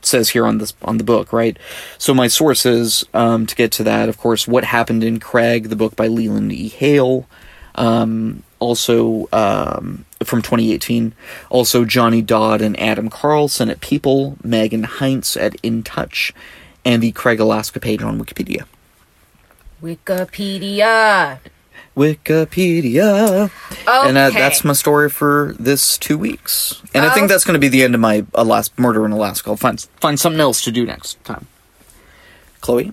says here on this on the book, right? So my sources um, to get to that, of course, what happened in Craig, the book by Leland E. Hale, um, also um, from 2018, also Johnny Dodd and Adam Carlson at People, Megan Heinz at In Touch, and the Craig Alaska page on Wikipedia. Wikipedia. Wikipedia. Okay. And uh, that's my story for this two weeks. And I think that's going to be the end of my Alas- murder in Alaska. I'll find find something else to do next time. Chloe,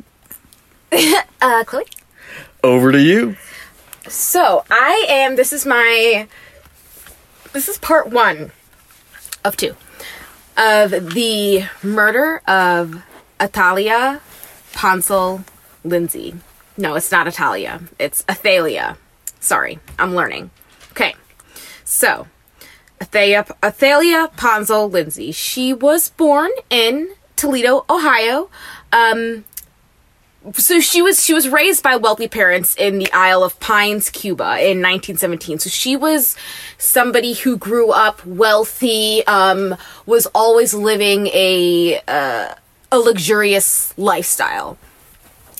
Uh, Chloe. over to you. So I am. This is my. This is part one of two of the murder of Atalia Ponsell Lindsley. No, it's not Atalia. It's Athalia. Sorry, I'm learning. Okay, so Athalia, Athalia Ponsell Lindsley. She was born in Toledo, Ohio. Um, so she was she was raised by wealthy parents in the Isle of Pines, Cuba in 1917. So she was somebody who grew up wealthy, um, was always living a uh, a luxurious lifestyle.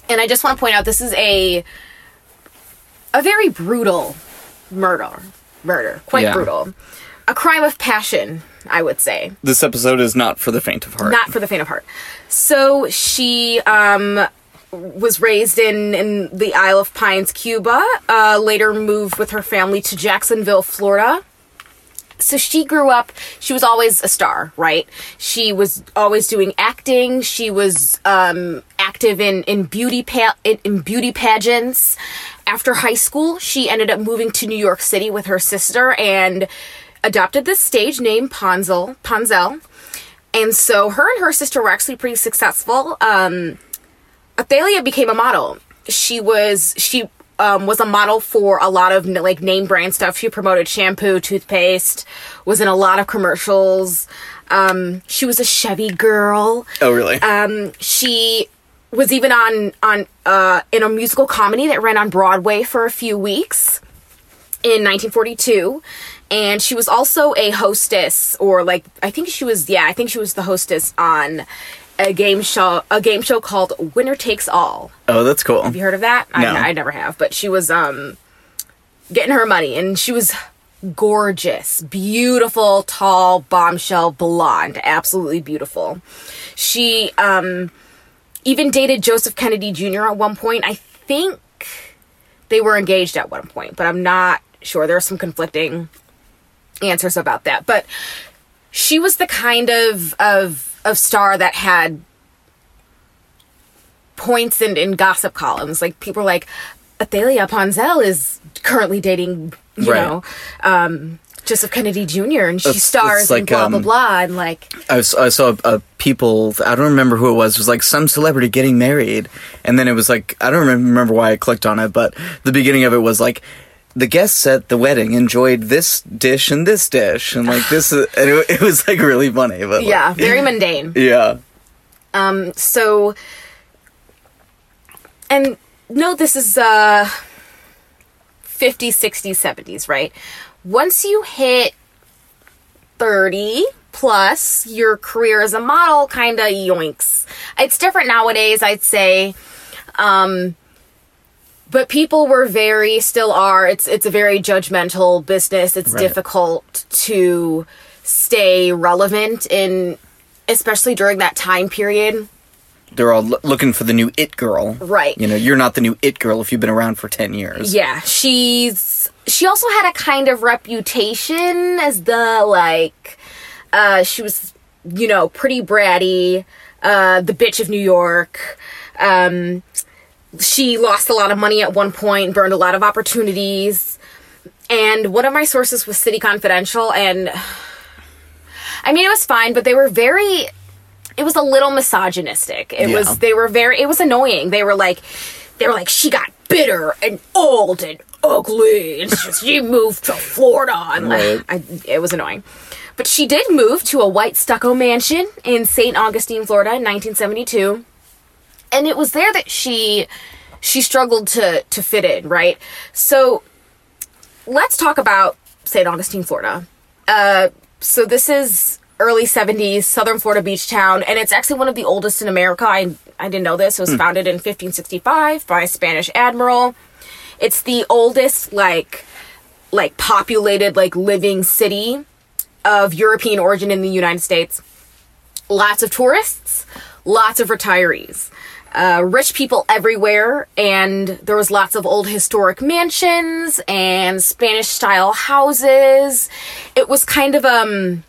And I just want to point out this is a a very brutal murder. Murder, quite Yeah. brutal. A crime of passion, I would say This episode is not for the faint of heart. not for the faint of heart. So she um, was raised in, in the Isle of Pines, Cuba. Uh, later moved with her family to Jacksonville, Florida. So she grew up. She was always a star, right? She was always doing acting. She was um, active in in beauty pa- in, in beauty pageants. After high school, she ended up moving to New York City with her sister and adopted this stage name Ponsell. Ponsell. And so her and her sister were actually pretty successful. Um, Athalia became a model. She was she um, was a model for a lot of like name brand stuff. She promoted shampoo, toothpaste, was in a lot of commercials. Um, she was a Chevy girl. oh, really? Um, she was even on on uh, in a musical comedy that ran on Broadway for a few weeks in 1942 and she was also a hostess or like I think she was yeah I think she was the hostess on a game show a game show called Winner Takes All. oh, that's cool. Have you heard of that? No. I, I never have, but she was um getting her money and she was gorgeous, beautiful, tall, bombshell blonde, absolutely beautiful. She um even dated Joseph Kennedy Jr. at one point. I think they were engaged at one point, but I'm not sure. There are some conflicting answers about that. But she was the kind of of of star that had points in, in gossip columns. Like people were like, Athalia Ponsell is currently dating, you Right. know, um, Joseph Kennedy Jr. and she It's- stars it's like, in blah blah um, blah and like I, was, I saw uh, people. I don't remember who it was. It was like some celebrity getting married, and then it was like I don't remember why I clicked on it, but the beginning of it was like the guests at the wedding enjoyed this dish and this dish and like this and it, it was like really funny but like, Yeah, very mundane. yeah Um, so, and no, this is uh, 50s, 60s, 70s, right? Once you hit 30 plus, your career as a model kind of yoinks. It's different nowadays, I'd say. Um, but people were very, still are. It's it's a very judgmental business. It's Right. difficult to stay relevant in, especially during that time period. they're all lo- looking for the new it girl Right. you know you're not the new it girl if you've been around for 10 years Yeah, she's she also had a kind of reputation as the like uh she was you know pretty bratty, uh the bitch of New York. Um she lost a lot of money at one point, burned a lot of opportunities. And one of my sources was City Confidential and I mean it was fine, but they were very it was a little misogynistic. It Yeah. was they were very it was annoying. They were like they were like she got bitter and old and ugly and she, moved to Florida and like, Right. I, it was annoying. But she did move to a white stucco mansion in St. Augustine, Florida in 1972. And it was there that she she struggled to to fit in, right? So let's talk about St. Augustine, Florida. Uh, so this is early 70s, southern Florida beach town, and it's actually one of the oldest in America. I, I didn't know this. It was founded in 1565 by a Spanish admiral. It's the oldest, like, like populated, like living city of European origin in the United States. Lots of tourists, lots of retirees uh, rich people everywhere, and there was lots of old historic mansions and Spanish style houses. It was kind of um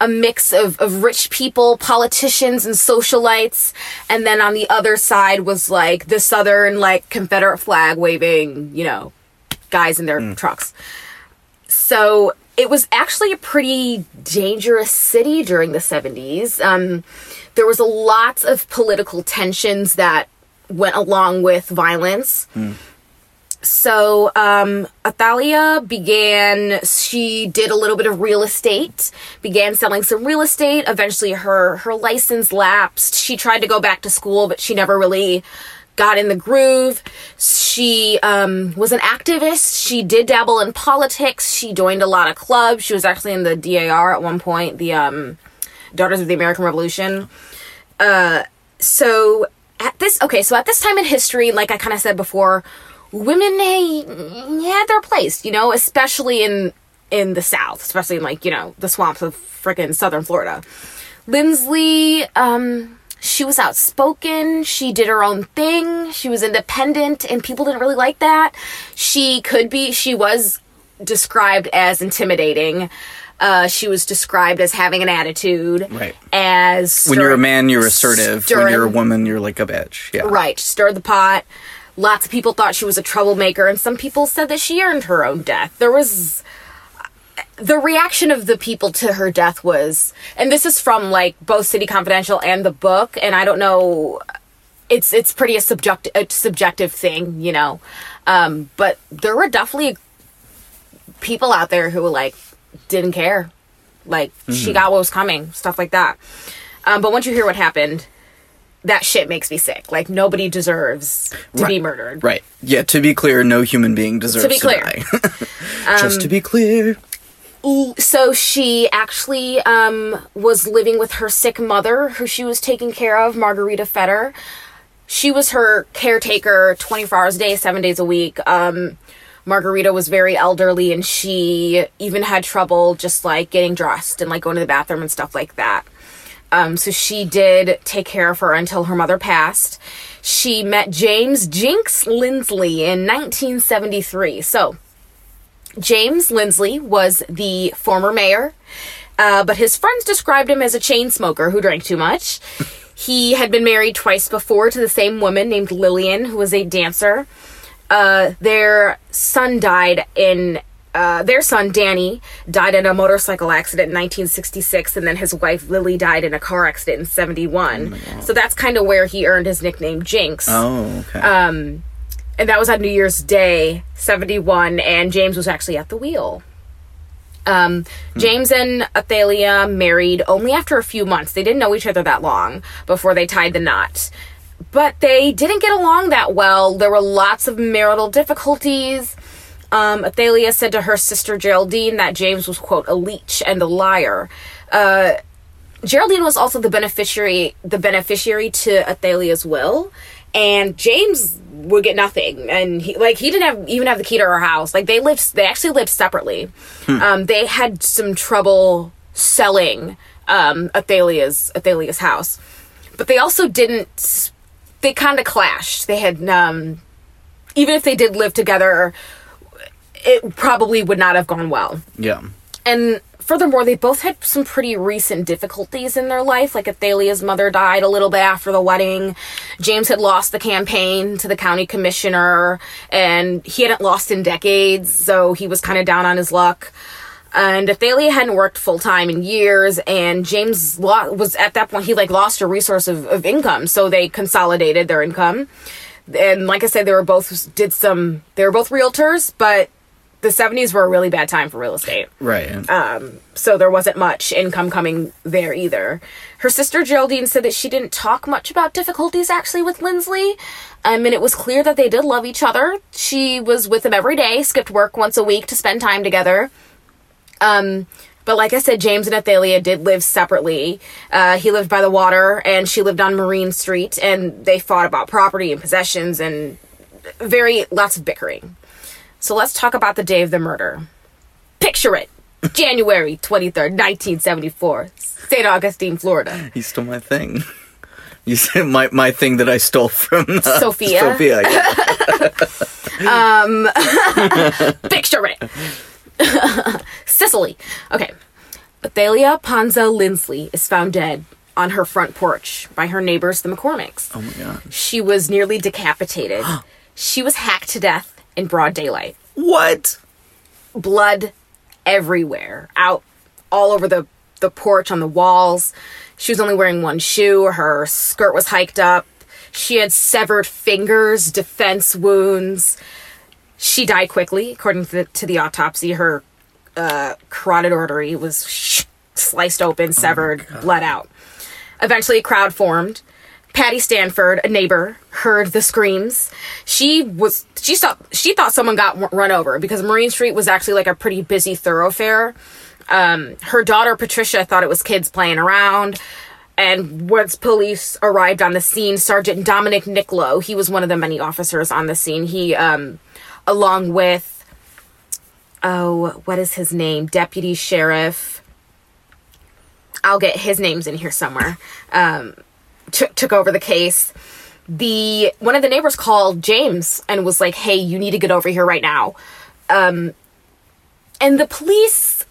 a mix of, of rich people, politicians, and socialites, and then on the other side was like the southern like Confederate flag waving, you know, guys in their trucks. So it was actually a pretty dangerous city during the 70s. Um, there was a lot of political tensions that went along with violence. So um, Athalia began, she did a little bit of real estate, began selling some real estate. Eventually her, her license lapsed. She tried to go back to school, but she never really got in the groove. She um, was an activist. She did dabble in politics. She joined a lot of clubs. She was actually in the DAR at one point, the um, Daughters of the American Revolution. Uh, so at this, okay, so at this time in history, like I kind of said before, women had their place, you know, especially in in the South, especially in like you know the swamps of frickin' Southern Florida. Lindsley, um, she was outspoken. She did her own thing. She was independent, and people didn't really like that. She could be. She was described as intimidating. Uh, she was described as having an attitude. Right. As when you're a man you're assertive when you're a woman you're like a bitch yeah Right, Stir the pot. Lots of people thought she was a troublemaker, and some people said that she earned her own death. There was the reaction of the people to her death was, and this is from like both City Confidential and the book, and I don't know. It's it's pretty a subjective a subjective thing, you know, um, but there were definitely people out there who were like didn't care, like she got what was coming, stuff like that. Um, but once you hear what happened, that shit makes me sick. Like nobody deserves to be murdered. right yeah to be clear no human being deserves to, be clear. die just to be clear So she actually um, was living with her sick mother, who she was taking care of, Margarita Fetter. She was her caretaker 24 hours a day, seven days a week. Um, Margarita was very elderly, and she even had trouble just like getting dressed and like going to the bathroom and stuff like that. Um, so she did take care of her until her mother passed. She met James Jinx Lindsley in 1973. So James Lindsley was the former mayor, uh, but his friends described him as a chain smoker who drank too much. he had been married twice before to the same woman named Lillian, who was a dancer. Uh, their son died in. Uh, their son Danny died in a motorcycle accident in 1966, and then his wife Lily died in a car accident in 71. so that's kind of where he earned his nickname Jinx. oh okay Um, and that was on New Year's Day, 71, and James was actually at the wheel. Um, James and Athalia married only after a few months. They didn't know each other that long before they tied the knot. But they didn't get along that well. There were lots of marital difficulties. Um, Athalia said to her sister Geraldine that James was, quote, a leech and a liar. Uh, Geraldine was also the beneficiary the beneficiary to Athalia's will, and James would get nothing. And he like he didn't have even have the key to her house. Like they lived they actually lived separately. Um, they had some trouble selling um, Athalia's Athalia's house, but they also didn't. They kind of clashed. They had um, even if they did live together, it probably would not have gone well. Yeah. And furthermore, they both had some pretty recent difficulties in their life. Like Athalia's mother died a little bit after the wedding. James had lost the campaign to the county commissioner, and he hadn't lost in decades, so he was kind of down on his luck. And Athalia hadn't worked full time in years, and James lo- was at that point he like lost a resource of, of income, so they consolidated their income. And like I said, they were both did some. They were both realtors, but the '70s were a really bad time for real estate Right. Um, so there wasn't much income coming there either. Her sister Geraldine said that she didn't talk much about difficulties actually with Lindsley. Um, and it was clear that they did love each other. She was with him every day, skipped work once a week to spend time together. Um, but like I said, James and Athalia did live separately. Uh, he lived by the water, and she lived on Marine Street, and they fought about property and possessions and very lots of bickering. So let's talk about the day of the murder. Picture it. January 23rd, 1974, St. Augustine, Florida. he stole my thing. You said my, my thing that I stole from uh, Sophia. Sophia. yeah. Picture it. Sicily. Okay. Athalia Ponza Lindsley is found dead on her front porch by her neighbors, the McCormicks. Oh my god. She was nearly decapitated. she was hacked to death in broad daylight. What? blood everywhere out all over the the porch on the walls she was only wearing one shoe her skirt was hiked up she had severed fingers defense wounds she died quickly according to the, to the autopsy her uh, carotid artery was sliced open severed bled out Eventually, a crowd formed. Patty Stanford, a neighbor, heard the screams. She was she thought she thought someone got w- run over because Marine Street was actually like a pretty busy thoroughfare. Um, her daughter Patricia thought it was kids playing around. And once police arrived on the scene, Sergeant Dominic Niccolo, he was one of the many officers on the scene. He, um, along with, oh, what is his name? Deputy Sheriff. I'll get his names in here somewhere. Um, took took over the case. The one of the neighbors called James and was like, "Hey, you need to get over here right now." Um, and the police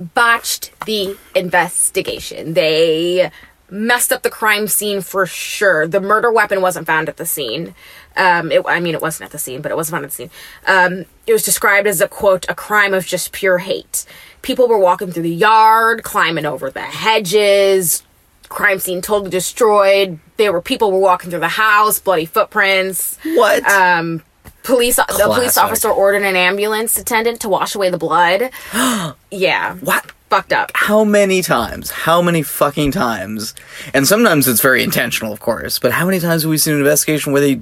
botched the investigation. They messed up the crime scene for sure. The murder weapon wasn't found at the scene. Um, it, I mean, it wasn't at the scene, but it wasn't found at the scene. Um, it was described as a quote, a crime of just pure hate. People were walking through the yard, climbing over the hedges. Crime scene totally destroyed. There were people were walking through the house, bloody footprints. What? Um, police the police officer ordered an ambulance attendant to wash away the blood. yeah. What? Fucked up. how many times? How many fucking times? And sometimes it's very intentional, of course, but how many times have we seen an investigation where they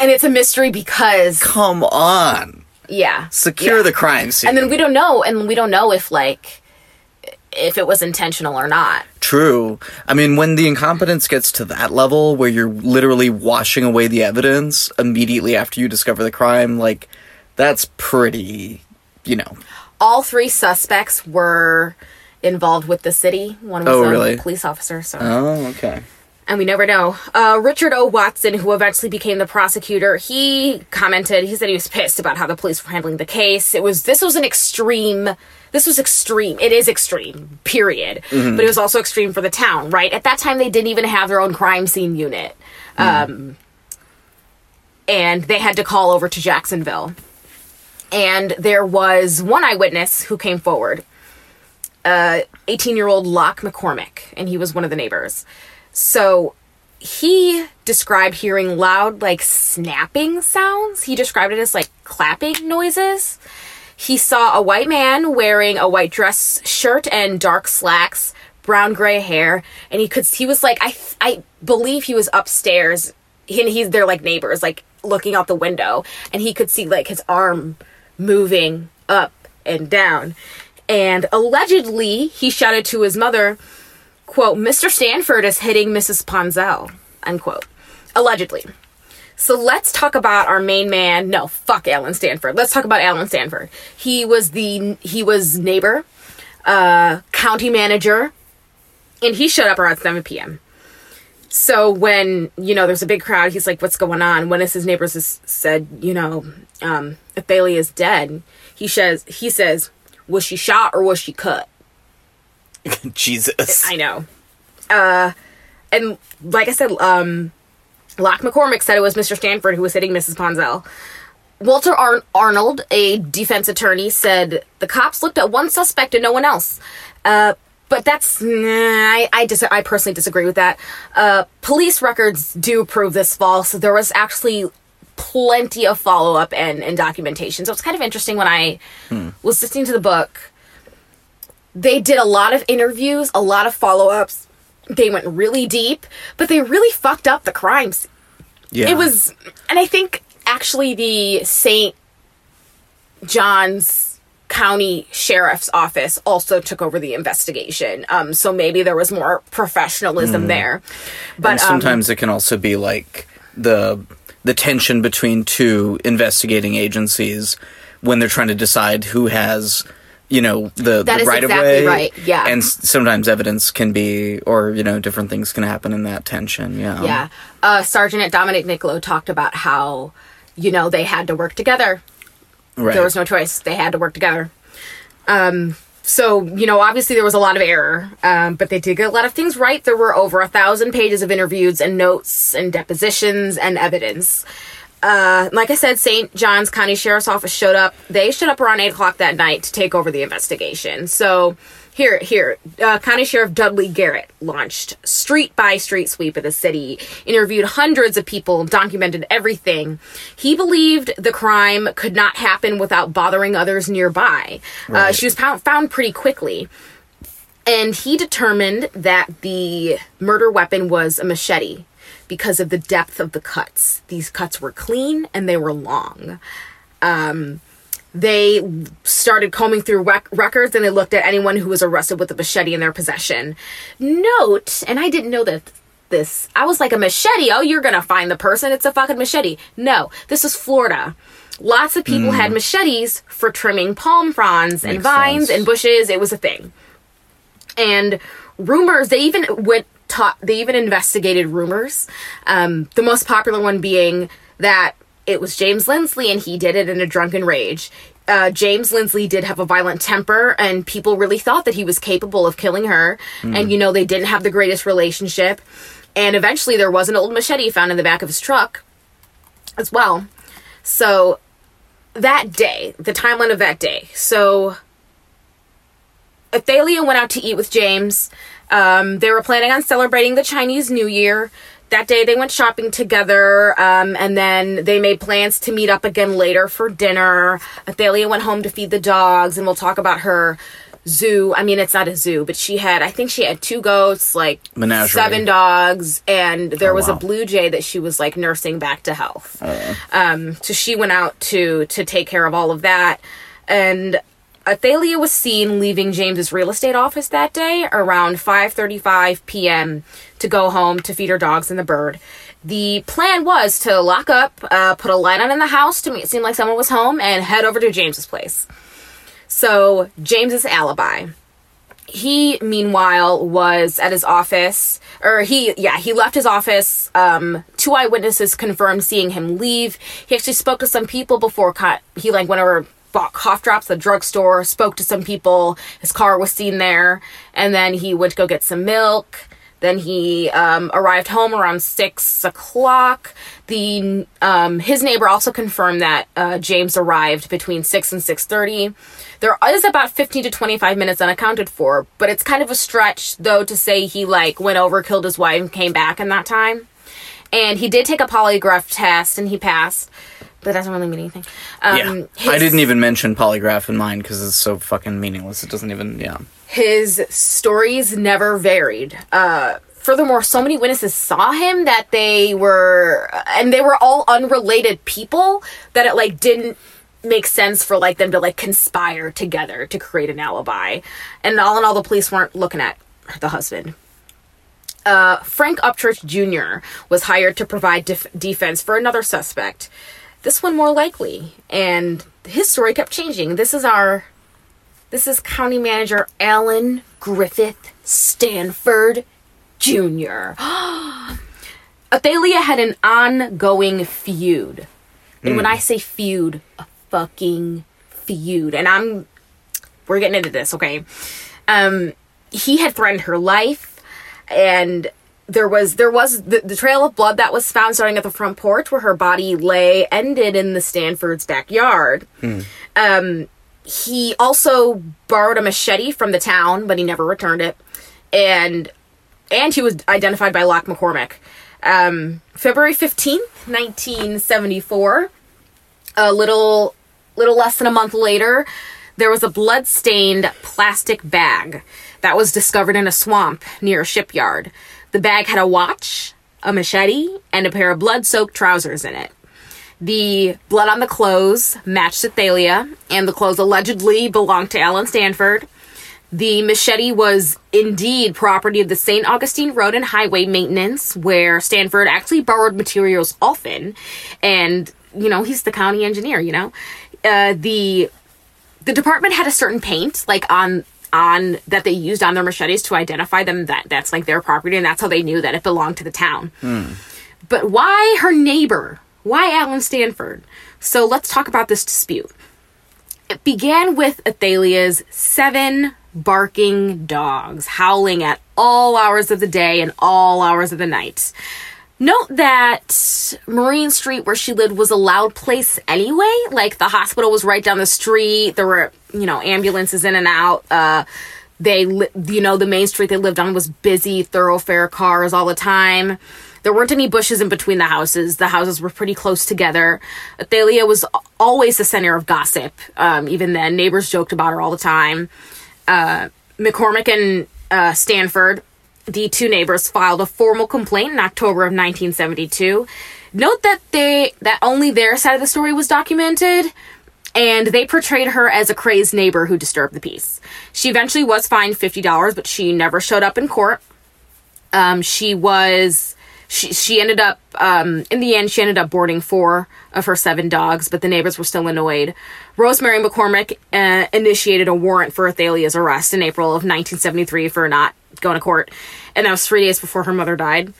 And it's a mystery because come on, yeah. secure Yeah. the crime scene? And then we don't know and we don't know if like if it was intentional or not. True. I mean, when the incompetence gets to that level where you're literally washing away the evidence immediately after you discover the crime, like, that's pretty, you know. All three suspects were involved with the city. One was Oh, a really? police officer, so Oh, okay. and we never know. Uh, Richard O. Watson, who eventually became the prosecutor, he commented. He said he was pissed about how the police were handling the case. It was this was an extreme. This was extreme. It is extreme. Period. But it was also extreme for the town, right? At that time, they didn't even have their own crime scene unit, um, and they had to call over to Jacksonville. And there was one eyewitness who came forward. Uh, 18 year old Locke McCormick, and he was one of the neighbors. So he described hearing loud, like snapping sounds. He described it as like clapping noises. He saw a white man wearing a white dress shirt and dark slacks, brown gray hair, and he could he was like I I believe he was upstairs. He, and he's they're like neighbors, like looking out the window, and he could see like his arm moving up and down. And allegedly, he shouted to his mother, quote, Mr. Stanford is hitting Mrs. Ponsell, unquote. Allegedly. So let's talk about our main man. No, fuck Alan Stanford. Let's talk about Alan Stanford. He was the he was neighbor, uh, county manager, and he showed up around 7 p.m. So when, you know, there's a big crowd, he's like, what's going on? One of his neighbors has said, you know, um, Athalia is dead. He says, he says, was she shot or was she cut? Jesus. I know. Uh, and like I said, um, Locke McCormick said it was Mr. Stanford who was hitting Mrs. Ponsell. Walter Ar- Arnold, a defense attorney, said the cops looked at one suspect and no one else. Uh, but that's nah, I I, dis- I personally disagree with that. Uh, police records do prove this false. There was actually plenty of follow up and, and documentation. So it's kind of interesting when I was listening to the book. They did a lot of interviews, a lot of follow ups. They went really deep, but they really fucked up the crimes. Yeah. It was, and I think actually the St. John's County Sheriff's Office also took over the investigation. Um, so maybe there was more professionalism there. But and um, sometimes it can also be like the the tension between two investigating agencies when they're trying to decide who has you know the, the right exactly of way right, yeah. and s- sometimes evidence can be or you know different things can happen in that tension yeah Yeah. Uh, Sergeant Dominic Nicolo talked about how, you know, they had to work together. Right There was no choice. They had to work together. Um, so, you know, obviously there was a lot of error, um, but they did get a lot of things right. There were over a thousand pages of interviews and notes and depositions and evidence. Uh, like I said, St. John's County Sheriff's Office showed up. They showed up around 8 o'clock that night to take over the investigation. So, here, here, uh, County Sheriff Dudley Garrett launched street by street sweep of the city, interviewed hundreds of people, documented everything. He believed the crime could not happen without bothering others nearby. Uh, she was found, found pretty quickly. And he determined that the murder weapon was a machete because of the depth of the cuts. These cuts were clean and they were long. Um, they started combing through rec- records and they looked at anyone who was arrested with a machete in their possession. Note, and I didn't know that this, I was like, a machete? Oh, you're gonna find the person. It's a fucking machete. No, this is Florida. Lots of people had machetes for trimming palm fronds and Makes vines sense. and bushes. It was a thing and rumors they even went taught they even investigated rumors um, the most popular one being that it was james lindsley and he did it in a drunken rage. Uh, james lindsley did have a violent temper and people really thought that he was capable of killing her. And you know they didn't have the greatest relationship. And eventually there was an old machete found in the back of his truck as well. So that day the timeline of that day. So Athalia went out to eat with James. Um, they were planning on celebrating the Chinese New Year. That day they went shopping together, um, and then they made plans to meet up again later for dinner. Athalia went home to feed the dogs, and we'll talk about her zoo. I mean, it's not a zoo, but she had, I think she had two goats, like Menagerie. seven dogs, and there Oh, was a wow. blue jay that she was like nursing back to health. Um, so she went out to to take care of all of that, and Athalia was seen leaving James's real estate office that day around 5:35 p.m. to go home to feed her dogs and the bird. The plan was to lock up, uh, put a light on in the house to make it seem like someone was home, and head over to James's place. So James's alibi. He, meanwhile, was at his office, or he, yeah, he left his office. Um, two eyewitnesses confirmed seeing him leave. He actually spoke to some people before co- he like went over bought cough drops at the drugstore, spoke to some people. His car was seen there, and then he went to go get some milk. Then he um, arrived home around six o'clock. The um, his neighbor also confirmed that uh, James arrived between six and six thirty. There is about 15 to 25 minutes unaccounted for, but it's kind of a stretch, though, to say he, like, went over, killed his wife, and came back in that time. And he did take a polygraph test, and he passed, that doesn't really mean anything. Um, yeah. his- I didn't even mention polygraph in mine because it's so fucking meaningless. It doesn't even, yeah. his stories never varied. Uh, furthermore, so many witnesses saw him that they were, and they were all unrelated people that it like didn't make sense for like them to like conspire together to create an alibi. And all in all, the police weren't looking at the husband. Uh, Frank Upchurch Jr. was hired to provide def- defense for another suspect. This one more likely, and his story kept changing. This is our this is County Manager Alan Griffith Stanford Jr. Athalia had an ongoing feud. And when I say feud, a fucking feud. And I'm we're getting into this, okay? Um he had threatened her life and there was there was the, the trail of blood that was found starting at the front porch where her body lay ended in the Stanford's backyard. Um he also borrowed a machete from the town, but he never returned it. And and he was identified by Locke McCormick. Um, February 15th, 1974, a little little less than a month later, there was a blood-stained plastic bag that was discovered in a swamp near a shipyard. The bag had a watch, a machete, and a pair of blood-soaked trousers in it. The blood on the clothes matched Athalia, and the clothes allegedly belonged to Alan Stanford. The machete was indeed property of the St. Augustine Road and Highway Maintenance, where Stanford actually borrowed materials often. And, you know, he's the county engineer, you know? Uh, the the department had a certain paint, like on on that they used on their machetes to identify them that that's like their property and that's how they knew that it belonged to the town. Hmm. But why her neighbor? Why Alan Stanford? So let's talk about this dispute. It began with Athalia's seven barking dogs howling at all hours of the day and all hours of the night. Note that Marine Street, where she lived, was a loud place anyway. Like the hospital was right down the street. There were, you know, ambulances in and out. Uh, they, li- you know, the main street they lived on was busy, thoroughfare cars all the time. There weren't any bushes in between the houses. The houses were pretty close together. Athalia was always the center of gossip. Um, even then, neighbors joked about her all the time. Uh, McCormick and uh, Stanford, the two neighbors, filed a formal complaint in October of 1972. Note that they that only their side of the story was documented, and they portrayed her as a crazed neighbor who disturbed the peace. She eventually was fined fifty dollars, but she never showed up in court. Um, she was she she ended up um, in the end she ended up boarding four of her seven dogs, but the neighbors were still annoyed. Rosemary McCormick uh, initiated a warrant for Athalia's arrest in April of 1973 for not going to court, and that was three days before her mother died.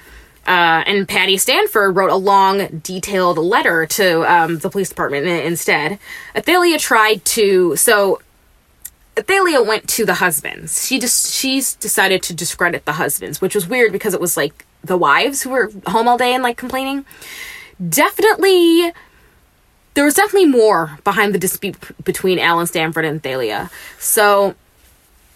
Uh, and Patty Stanford wrote a long, detailed letter to um, the police department instead. Athalia tried to so Athalia went to the husbands. She just she's decided to discredit the husbands, which was weird because it was like the wives who were home all day and like complaining. Definitely there was definitely more behind the dispute between Alan Stanford and Athalia. So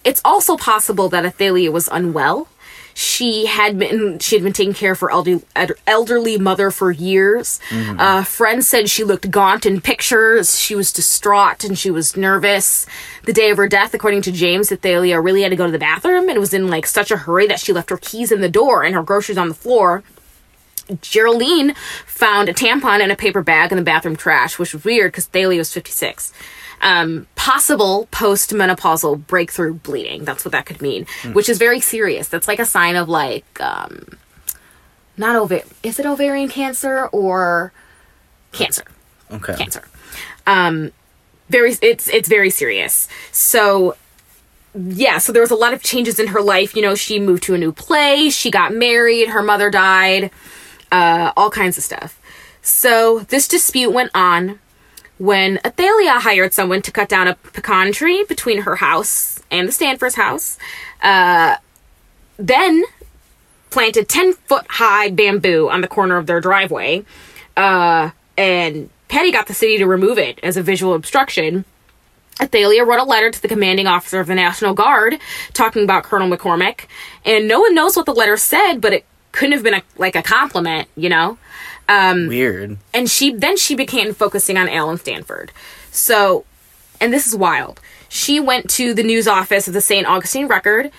it's also possible that Athalia was unwell. She had been she had been taking care of her elderly, elderly mother for years. Uh, friends said she looked gaunt in pictures. She was distraught and she was nervous. The day of her death, according to James, Athalia really had to go to the bathroom and was in like such a hurry that she left her keys in the door and her groceries on the floor. Geraldine found a tampon and a paper bag in the bathroom trash, which was weird because Thalia was 56. Um, possible postmenopausal breakthrough bleeding. That's what that could mean, which is very serious. That's like a sign of like, um, not ova- is it ovarian cancer or cancer? Okay. Cancer. Um, very, it's it's very serious. So yeah, so there was a lot of changes in her life. You know, she moved to a new place, she got married, her mother died, uh, all kinds of stuff. So this dispute went on when Athalia hired someone to cut down a pecan tree between her house and the Stanford's house. Uh, then planted 10 foot high bamboo on the corner of their driveway. Uh, and Patty got the city to remove it as a visual obstruction. Athalia wrote a letter to the commanding officer of the National Guard talking about Colonel McCormick, and no one knows what the letter said, but it couldn't have been a, like a compliment, you know. Weird. And she then she began focusing on Alan Stanford. So, and this is wild. She went to the news office of the St. Augustine Record,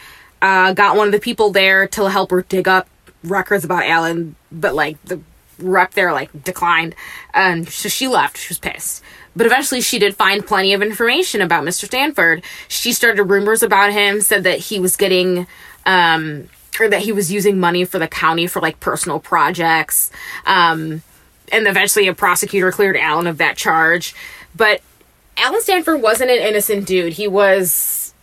uh, got one of the people there to help her dig up records about Alan, but like the rep there like declined, and so she left. She was pissed. But eventually, she did find plenty of information about Mr. Stanford. She started rumors about him, said that he was getting, um, or that he was using money for the county for like personal projects. Um, and eventually, a prosecutor cleared Alan of that charge. But Alan Stanford wasn't an innocent dude. He was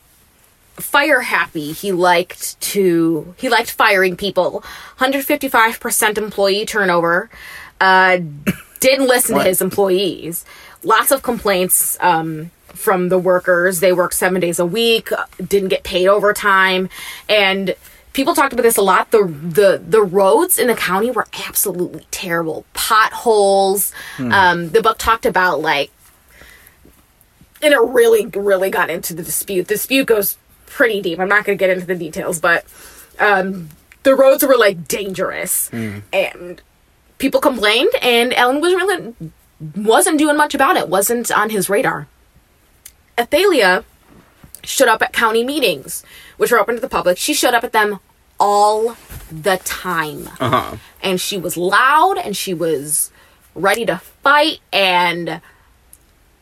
fire happy. He liked to he liked firing people. 155% employee turnover. Uh didn't listen to his employees. Lots of complaints um from the workers. They worked 7 days a week, didn't get paid overtime and people talked about this a lot. The the the roads in the county were absolutely terrible. Potholes. Um the book talked about like and it really, really got into the dispute. The dispute goes pretty deep. I'm not going to get into the details, but um, the roads were like dangerous, and people complained, and Ellen was really wasn't doing much about it. wasn't on his radar. Athalia showed up at county meetings, which were open to the public. She showed up at them all the time, and she was loud, and she was ready to fight, and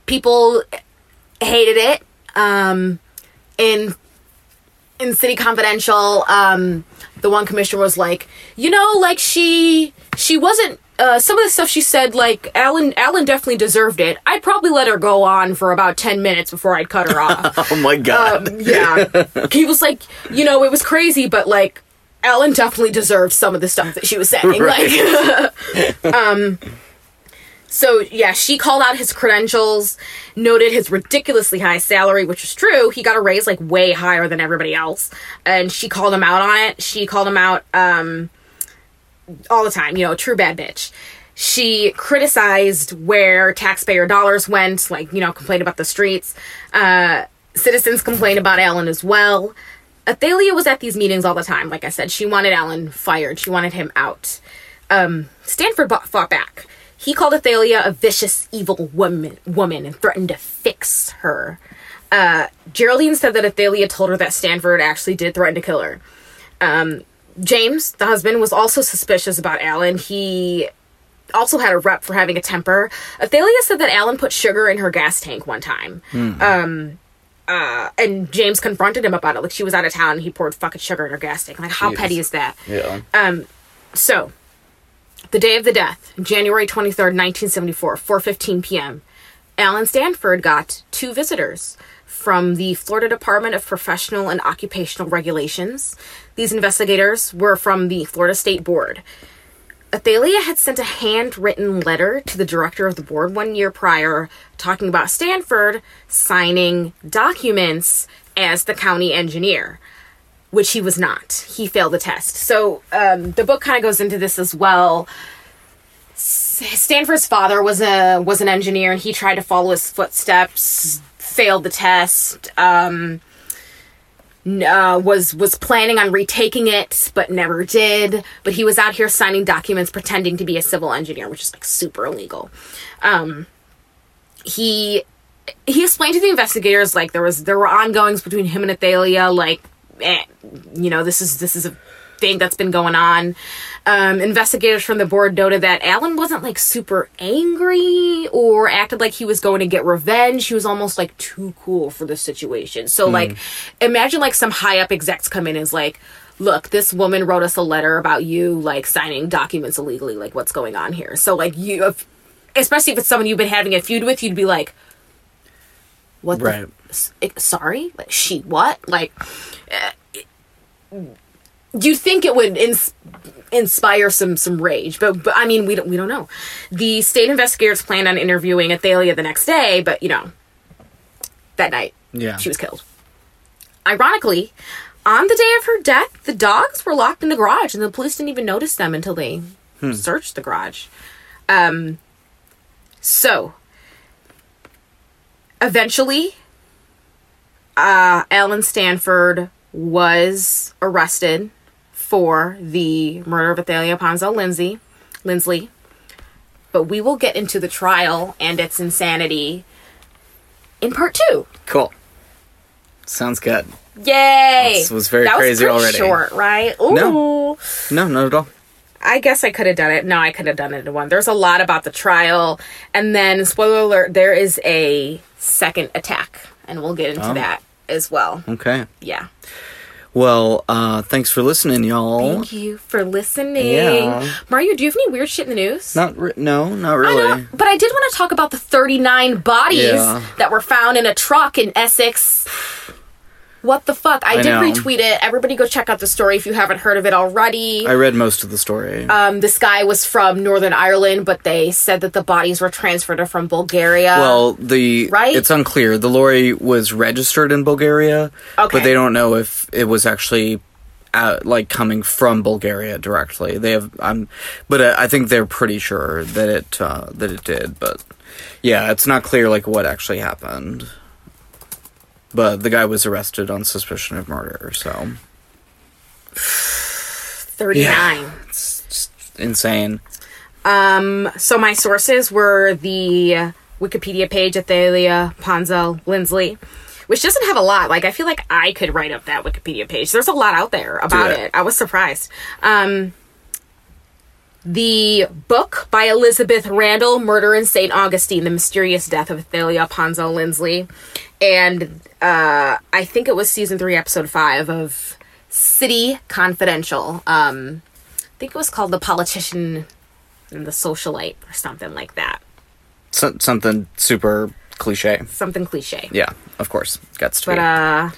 people hated it. Um, in in City Confidential, um, the one commissioner was like, you know, like she she wasn't. Uh, some of the stuff she said, like Alan, Alan definitely deserved it. I'd probably let her go on for about ten minutes before I'd cut her off. Oh my god. um, yeah, he was like, you know, it was crazy, but like, Alan definitely deserved some of the stuff that she was saying. Like, um, so yeah, she called out his credentials, noted his ridiculously high salary, which was true. He got a raise like way higher than everybody else, and she called him out on it. She called him out um, all the time. You know, true bad bitch. She criticized where taxpayer dollars went, like you know, complained about the streets. Uh, citizens complained about Alan as well. Athalia was at these meetings all the time. Like I said, she wanted Alan fired. She wanted him out. Um, Stanford bought, fought back. He called Athalia a vicious, evil woman, woman and threatened to fix her. Uh, Geraldine said that Athalia told her that Stanford actually did threaten to kill her. Um, James, the husband, was also suspicious about Alan. He also had a rep for having a temper. Athalia said that Alan put sugar in her gas tank one time. Um, uh, and James confronted him about it. Like she was out of town and he poured fucking sugar in her gas tank. Like how Jesus. petty is that? yeah. Um, so, the day of the death, January 23rd, 1974, 4:15 p.m. Alan Stanford got two visitors from the Florida Department of Professional and Occupational Regulations. These investigators were from the Florida State Board. Athalia had sent a handwritten letter to the director of the board one year prior talking about Stanford signing documents as the county engineer which he was not. He failed the test. So um, the book kind of goes into this as well. Stanford's father was a was an engineer, and he tried to follow his footsteps. Failed the test. Um, uh, was was planning on retaking it, but never did. But he was out here signing documents, pretending to be a civil engineer, which is like super illegal. Um, he he explained to the investigators like there was there were ongoings between him and Athalia, like eh, you know this is this is a thing that's been going on. Um, investigators from the board noted that Alan wasn't like super angry or acted like he was going to get revenge. He was almost like too cool for the situation. So like, imagine like some high up execs come in and is like. Look, this woman wrote us a letter about you like signing documents illegally. Like, what's going on here? So, like, you, if, especially if it's someone you've been having a feud with, you'd be like, "What? Right. s- it- sorry, like she what? Like, uh, you think it would ins- inspire some some rage, but but I mean we don't we don't know. The state investigators planned on interviewing Athalia the next day, but you know, that night Yeah. she was killed. Ironically, on the day of her death, the dogs were locked in the garage, and the police didn't even notice them until they searched the garage. Um, so eventually uh, Alan Stanford was arrested for the murder of Athalia Ponsell Lindsay, Lindsley. But we will get into the trial and its insanity in part two. Cool. Sounds good. Yay! This was very that crazy was already. Short, right? Ooh. No. No, not at all. I guess I could have done it. No, I could have done it in one. There's a lot about the trial, and then spoiler alert: there is a second attack, and we'll get into Oh. that as well. Okay. Yeah. Well, uh, thanks for listening, y'all. Thank you for listening. Yeah. Mario, do you have any weird shit in the news? Not re- no, not I really. know, but I did want to talk about the 39 bodies Yeah. that were found in a truck in Essex. What the fuck? I, I did know. retweet it. Everybody go check out the story if you haven't heard of it already. I read most of the story. um, this guy was from Northern Ireland, but they said that the bodies were transferred from Bulgaria. well, the right? it's unclear. The lorry was registered in Bulgaria, Okay. but they don't know if it was actually uh, like coming from Bulgaria directly. They have, I'm, but uh, I think they're pretty sure that it uh, that it did. But yeah, it's not clear like what actually happened. But the guy was arrested on suspicion of murder, so 39. it's just insane. Um, so my sources were the Wikipedia page, Athalia Ponsell Lindsley, which doesn't have a lot. Like, I feel like I could write up that Wikipedia page. There's a lot out there about it. it. I was surprised. Um, the book by Elizabeth Randall, Murder in St. Augustine, The Mysterious Death of Athalia Ponsell Lindsley. And uh, I think it was season three, episode five of City Confidential. Um, I think it was called The Politician and the Socialite or something like that. So, something super cliche. Something cliche. Yeah, of course, gets to But, be. uh,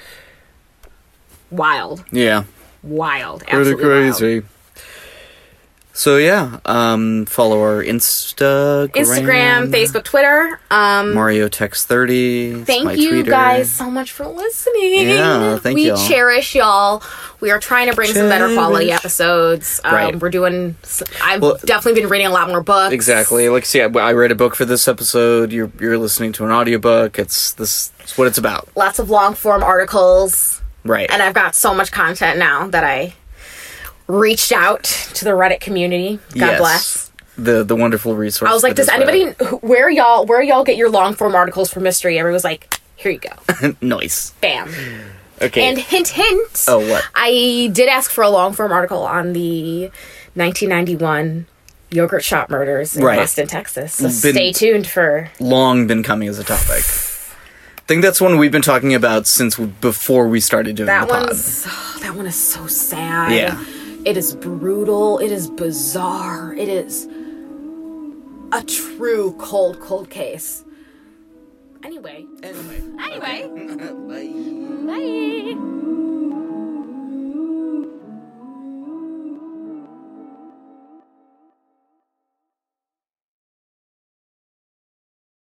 wild. yeah, Wild. pretty Absolutely wild. So yeah, um, follow our Instagram, Instagram, Facebook, Twitter. Um, Mario Text thirty. Thank you tweeter. guys so much for listening. Yeah, thank we y'all. cherish y'all. We are trying to bring some better quality episodes. Um, Right. We're doing. I've Well- definitely been reading a lot more books. Exactly. Like, see, I, I read a book for this episode. You're you're listening to an audiobook. It's this. It's what it's about. Lots of long form articles, Right. and I've got so much content now that I reached out to the Reddit community. God Yes. bless. The the wonderful resource. I was like, does anybody Reddit. where y'all where y'all get your long form articles for mystery? Everyone was like, here you go, nice? bam. Okay. And hint, hint. Oh, what? I did ask for a long form article on the 1991 yogurt shop murders in Right. Austin, Texas. So Been- stay tuned for. long been coming as a topic. I think that's one we've been talking about since before we started doing That the pod. one's oh, that one is so sad. Yeah. It is brutal. It is bizarre. It is a true cold, cold case. Anyway. Anyway. Anyway. Bye.